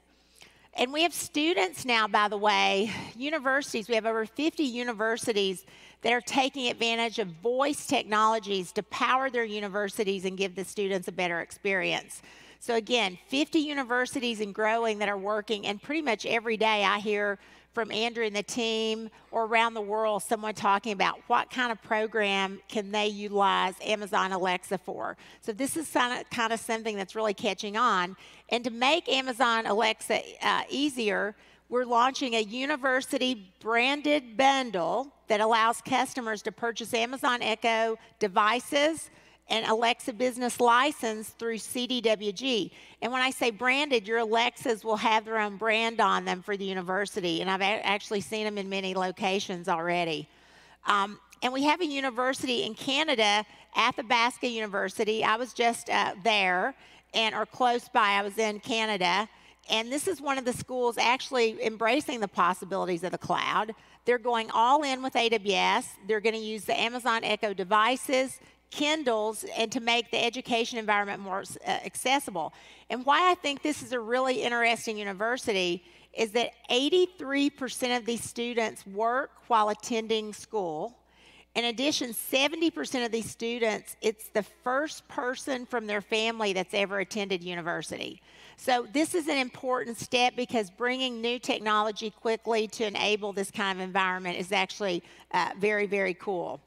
[SPEAKER 3] And we have students now, by the way, universities, we have over 50 universities that are taking advantage of voice technologies to power their universities and give the students a better experience. So, again, 50 universities and growing that are working, and pretty much every day I hear from Andrew and the team or around the world someone talking about what kind of program can they utilize Amazon Alexa for. So this is kind of, something that's really catching on. And to make Amazon Alexa uh, easier, we're launching a university branded bundle that allows customers to purchase Amazon Echo devices an Alexa business license through CDWG. And when I say branded, your Alexas will have their own brand on them for the university. And I've actually seen them in many locations already. Um, and we have a university in Canada, Athabasca University. I was just uh, there and or close by. I was in Canada. And this is one of the schools actually embracing the possibilities of the cloud. They're going all in with AWS. They're going to use the Amazon Echo devices Kindles and to make the education environment more uh, accessible. And why I think this is a really interesting university is that 83% of these students work while attending school. In addition, 70% of these students, it's the first person from their family that's ever attended university. So, this is an important step because bringing new technology quickly to enable this kind of environment is actually uh, very, very cool.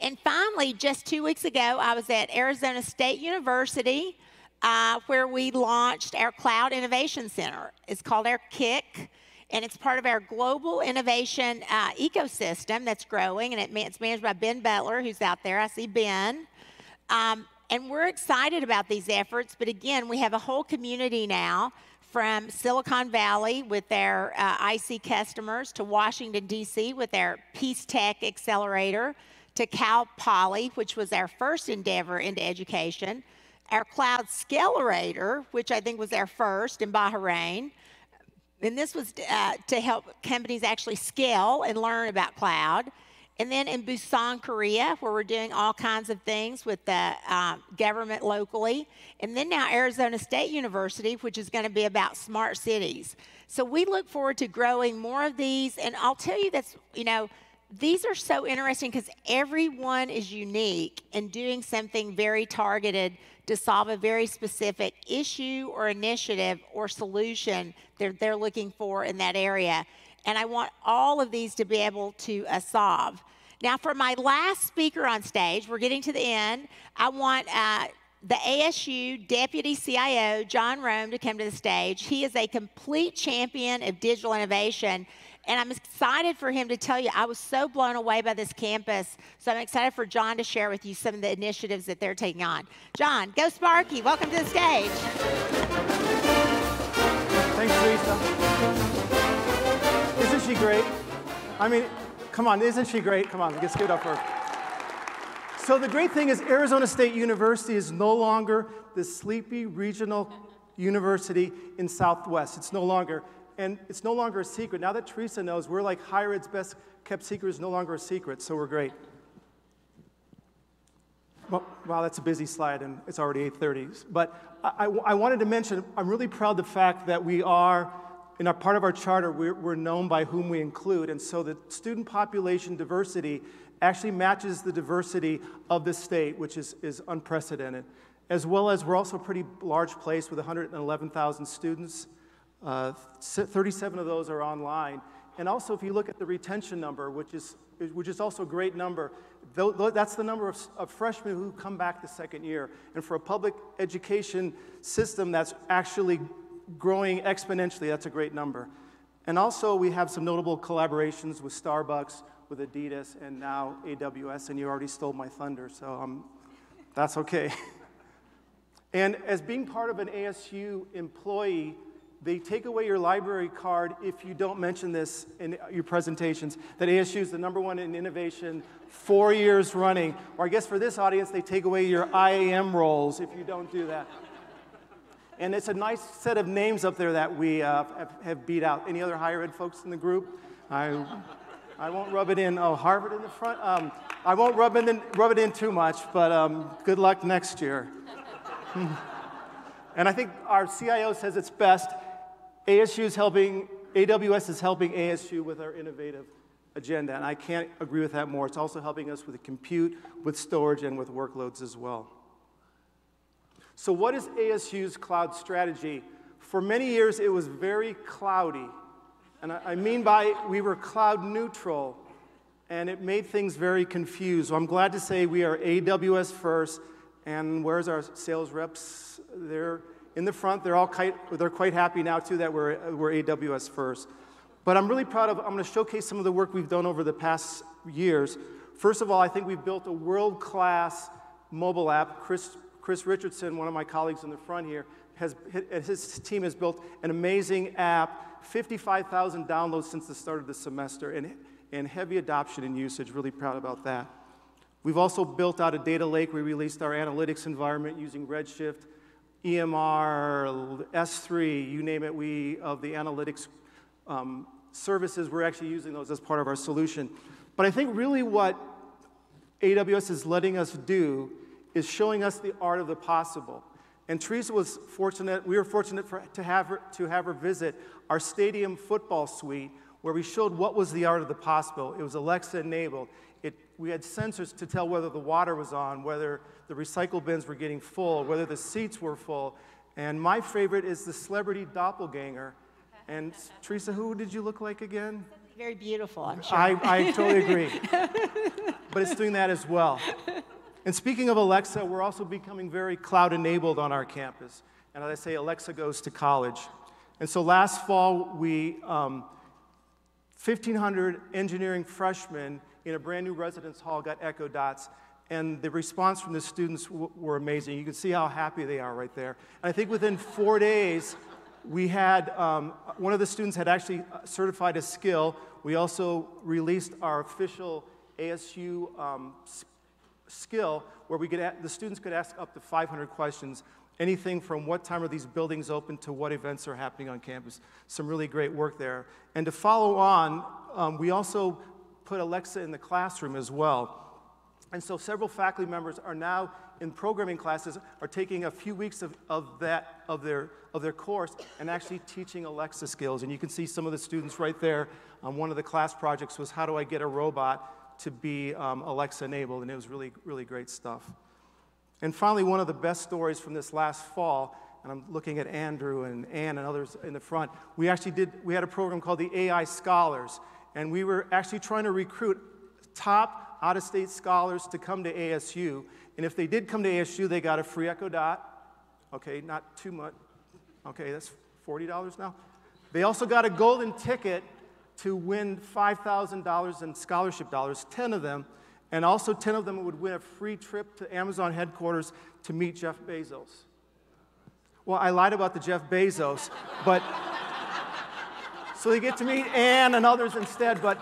[SPEAKER 3] And finally, just two weeks ago, I was at Arizona State University uh, where we launched our Cloud Innovation Center. It's called our KIC, and it's part of our global innovation uh, ecosystem that's growing, and it's managed by Ben Butler, who's out there. I see Ben. Um, and we're excited about these efforts, but again, we have a whole community now from Silicon Valley with their uh, IC customers to Washington, D.C. with their PeaceTech Accelerator to Cal Poly, which was our first endeavor into education, our Cloud Scalerator, which I think was our first in Bahrain. And this was uh, to help companies actually scale and learn about cloud. And then in Busan, Korea, where we're doing all kinds of things with the um, government locally. And then now Arizona State University, which is going to be about smart cities. So we look forward to growing more of these. And I'll tell you that's, you know, these are so interesting because everyone is unique and doing something very targeted to solve a very specific issue or initiative or solution that they're looking for in that area. And I want all of these to be able to uh, solve. Now, for my last speaker on stage, we're getting to the end. I want uh, the ASU Deputy CIO, John Rome, to come to the stage. He is a complete champion of digital innovation and I'm excited for him to tell you, I was so blown away by this campus. So I'm excited for John to share with you some of the initiatives that they're taking on. John, go Sparky. Welcome to the stage.
[SPEAKER 15] Thanks, Lisa. Isn't she great? I mean, come on, isn't she great? Come on, let's give it up for her. So the great thing is Arizona State University is no longer the sleepy regional university in Southwest. It's no longer and it's no longer a secret. Now that Teresa knows, we're like higher ed's best kept secret is no longer a secret, so we're great. Well, wow, that's a busy slide, and it's already 8.30. But I, I, I, wanted to mention, I'm really proud of the fact that we are, in our part of our charter, we're, we're known by whom we include. And so the student population diversity actually matches the diversity of the state, which is, is unprecedented. As well as we're also a pretty large place with 111,000 students. Uh, 37 of those are online. and also, if you look at the retention number, which is, which is also a great number, that's the number of, of, freshmen who come back the second year. And for a public education system that's actually growing exponentially, that's a great number. And also, we have some notable collaborations with Starbucks, with Adidas, and now AWS, and you already stole my thunder, so um, that's okay. and as being part of an ASU employee, they take away your library card if you don't mention this in your presentations, that ASU is the number one in innovation four years running. Or I guess for this audience, they take away your IAM roles if you don't do that. And it's a nice set of names up there that we uh, have, beat out. Any other higher ed folks in the group? I, I won't rub it in. Oh, Harvard in the front? Um, I won't rub it in, rub it in too much, but um, good luck next year. and I think our CIO says it's best ASU is helping, AWS is helping ASU with our innovative agenda, and I can't agree with that more. It's also helping us with the compute, with storage, and with workloads as well. So, what is ASU's cloud strategy? For many years, it was very cloudy. And I mean by we were cloud neutral, and it made things very confused. So I'm glad to say we are AWS first. And where's our sales reps? They're in the front. They're all quite, they're quite happy now, too, that we're, we're AWS first. But I'm really proud of, I'm going to showcase some of the work we've done over the past years. First of all, I think we've built a world class mobile app. Chris, Chris Richardson, one of my colleagues in the front here, has, his team has built an amazing app, 55,000 downloads since the start of the semester, and, and heavy adoption and usage. Really proud about that. We've also built out a data lake. We released our analytics environment using Redshift, EMR, S3, you name it, we, of the analytics um, services, we're actually using those as part of our solution. But I think really what AWS is letting us do is showing us the art of the possible. And Teresa was fortunate, we were fortunate for, to, have her, to have her visit our stadium football suite where we showed what was the art of the possible. It was Alexa enabled. It, we had sensors to tell whether the water was on, whether the recycle bins were getting full, whether the seats were full. And my favorite is the celebrity doppelganger. And Teresa, who did you look like again?
[SPEAKER 3] Very beautiful, I'm sure.
[SPEAKER 15] I, I totally agree. but it's doing that as well. And speaking of Alexa, we're also becoming very cloud enabled on our campus. And as I say, Alexa goes to college. And so last fall, we, um, 1,500 engineering freshmen in a brand new residence hall got Echo Dots. And the response from the students were amazing. You can see how happy they are right there. And I think within four days, we had um, one of the students had actually uh, certified a skill. We also released our official ASU um, skill where we could the students could ask up to 500 questions, anything from what time are these buildings open to what events are happening on campus. Some really great work there. And to follow on, um, we also put Alexa in the classroom as well. And so several faculty members are now in programming classes are taking a few weeks of, of that of their of their course and actually teaching Alexa skills. And you can see some of the students right there. Um, one of the class projects was how do I get a robot to be um, Alexa enabled, and it was really, really great stuff. And finally, one of the best stories from this last fall, and I'm looking at Andrew and Ann and others in the front, we actually did, we had a program called the AI Scholars, and we were actually trying to recruit top out of state scholars to come to ASU. And if they did come to ASU, they got a free Echo Dot. Okay, not too much. Okay, that's $40 now. They also got a golden ticket to win $5,000 in scholarship dollars, 10 of them, and also 10 of them would win a free trip to Amazon headquarters to meet Jeff Bezos. Well, I lied about the Jeff Bezos, but so they get to meet Ann and others instead, but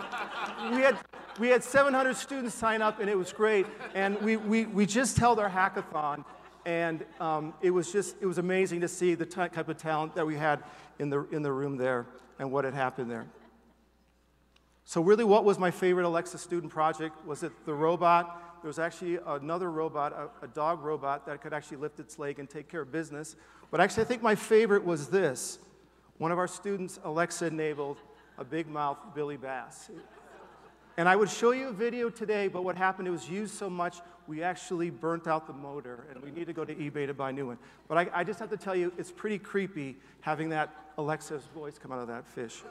[SPEAKER 15] we had we had 700 students sign up and it was great. And we, we, we just held our hackathon and um, it was just, it was amazing to see the type of talent that we had in the, in the room there and what had happened there. So really what was my favorite Alexa student project? Was it the robot? There was actually another robot, a, a, dog robot, that could actually lift its leg and take care of business. But actually, I think my favorite was this. One of our students, Alexa, enabled a big mouth Billy Bass. And I would show you a video today, but what happened, it was used so much, we actually burnt out the motor, and we need to go to eBay to buy a new one. But I, I just have to tell you, it's pretty creepy having that Alexa's voice come out of that fish.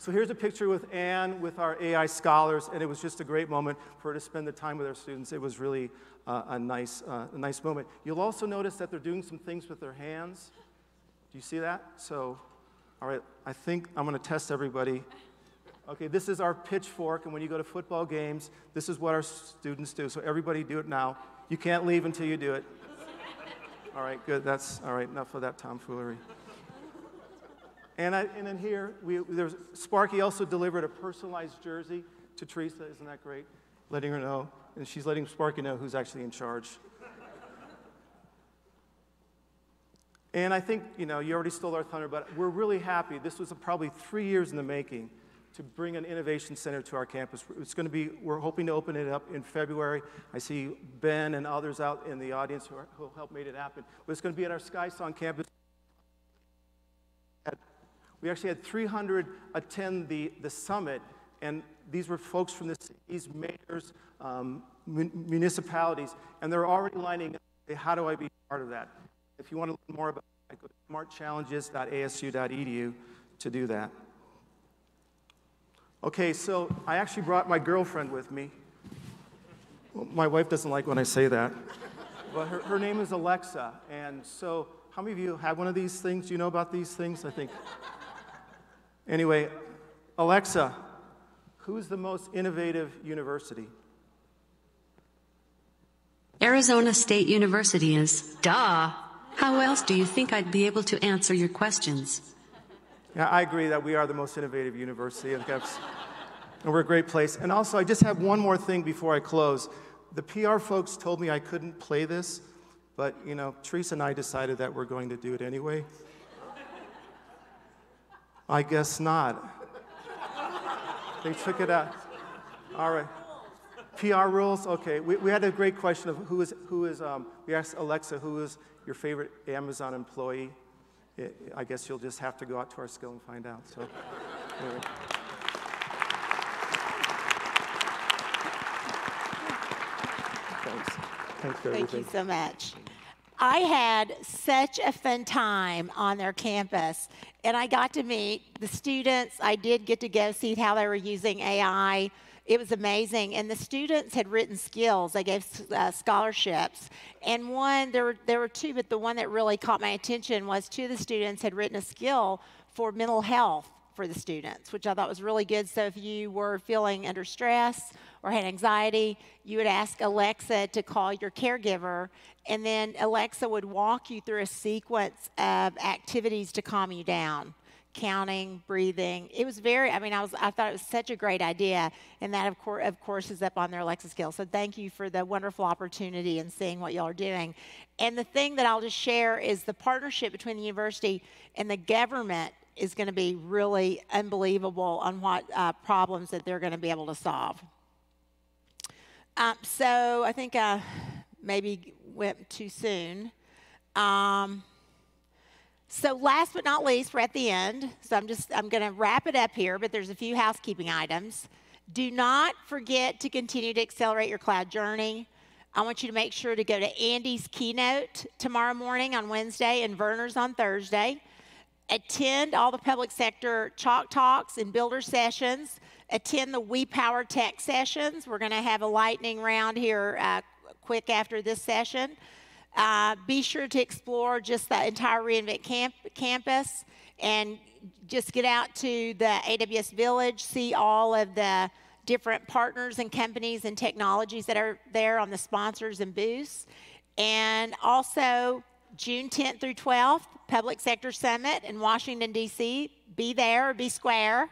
[SPEAKER 15] So here's a picture with Anne with our AI scholars, and it was just a great moment for her to spend the time with our students. It was really uh, a, nice, uh, a nice moment. You'll also notice that they're doing some things with their hands. Do you see that? So, all right, I think I'm going to test everybody. Okay, this is our pitchfork, and when you go to football games, this is what our students do. So everybody do it now. You can't leave until you do it. All right, good. That's all right. Enough of that tomfoolery. And, I, and in here, we, there's, Sparky also delivered a personalized jersey to Teresa. Isn't that great? Letting her know. And she's letting Sparky know who's actually in charge. And I think, you know, you already stole our thunder, but we're really happy. This was probably three years in the making to bring an innovation center to our campus. It's going to be, we're hoping to open it up in February. I see Ben and others out in the audience who, are, who helped make it happen. But it's going to be at our SkySong campus. We actually had 300 attend the, the summit, and these were folks from the mayors, um, municipalities, and they're already lining up. How do I be part of that? If you want to learn more about it, go to smartchallenges.asu.edu to do that. Okay, so I actually brought my girlfriend with me. Well, my wife doesn't like when I say that. but her, her name is Alexa. And so, how many of you have one of these things? Do you know about these things? I think. anyway, Alexa, who's the most innovative university?
[SPEAKER 16] Arizona State University is. Duh. How else do you think I'd be able to answer your questions?
[SPEAKER 15] Yeah, I agree that we are the most innovative university. and we're a great place. And also, I just have one more thing before I close. The PR folks told me I couldn't play this, but you know, Teresa and I decided that we're going to do it anyway. I guess not. They took it out. All right. PR rules? Okay. We, we had a great question of who is, who is um, we asked Alexa, who is your favorite Amazon employee? I guess you'll just have to go out to our skill and find out. So, anyway. Thanks. Thanks for
[SPEAKER 3] Thank
[SPEAKER 15] everything.
[SPEAKER 3] you so much. I had such a fun time on their campus, and I got to meet the students. I did get to go see how they were using AI. It was amazing. And the students had written skills. They gave uh, scholarships. And one, there were, there were two, but the one that really caught my attention was two of the students had written a skill for mental health for the students, which I thought was really good. So if you were feeling under stress or had anxiety, you would ask Alexa to call your caregiver, and then Alexa would walk you through a sequence of activities to calm you down counting, breathing. It was very, I mean, I was, I thought it was such a great idea. And that, of course, of course, is up on their Alexa skill. So thank you for the wonderful opportunity and seeing what y'all are doing. And the thing that I'll just share is the partnership between the university and the government is going to be really unbelievable on what uh, problems that they're going to be able to solve. Um, so I think I maybe went too soon. Um, so last but not least, we're at the end. So I'm just I'm going to wrap it up here, but there's a few housekeeping items. Do not forget to continue to accelerate your cloud journey. I want you to make sure to go to Andy's keynote tomorrow morning on Wednesday and Werner's on Thursday. Attend all the public sector chalk talks and builder sessions. Attend the We Power Tech sessions. We're going to have a lightning round here uh, quick after this session. Uh, be sure to explore just the entire reInvent camp- campus and just get out to the AWS Village, see all of the different partners and companies and technologies that are there on the sponsors and booths. And also, June 10th through 12th, Public Sector Summit in Washington, D.C. Be there, be square.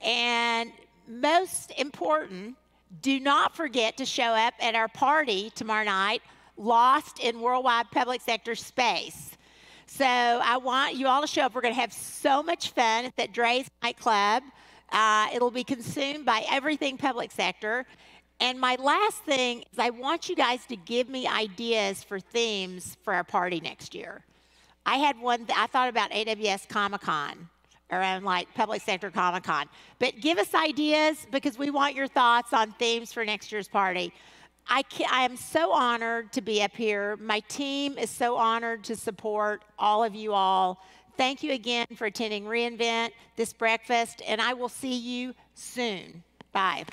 [SPEAKER 3] And most important, do not forget to show up at our party tomorrow night lost in worldwide public sector space. So I want you all to show up. We're going to have so much fun at that Drai's nightclub. Uh, it'll be consumed by everything public sector. And my last thing is I want you guys to give me ideas for themes for our party next year. I had one, I thought about AWS Comic Con around like public sector Comic Con. But give us ideas because we want your thoughts on themes for next year's party. I, I am so honored to be up here. My team is so honored to support all of you all. Thank you again for attending reInvent this breakfast, and I will see you soon. Bye.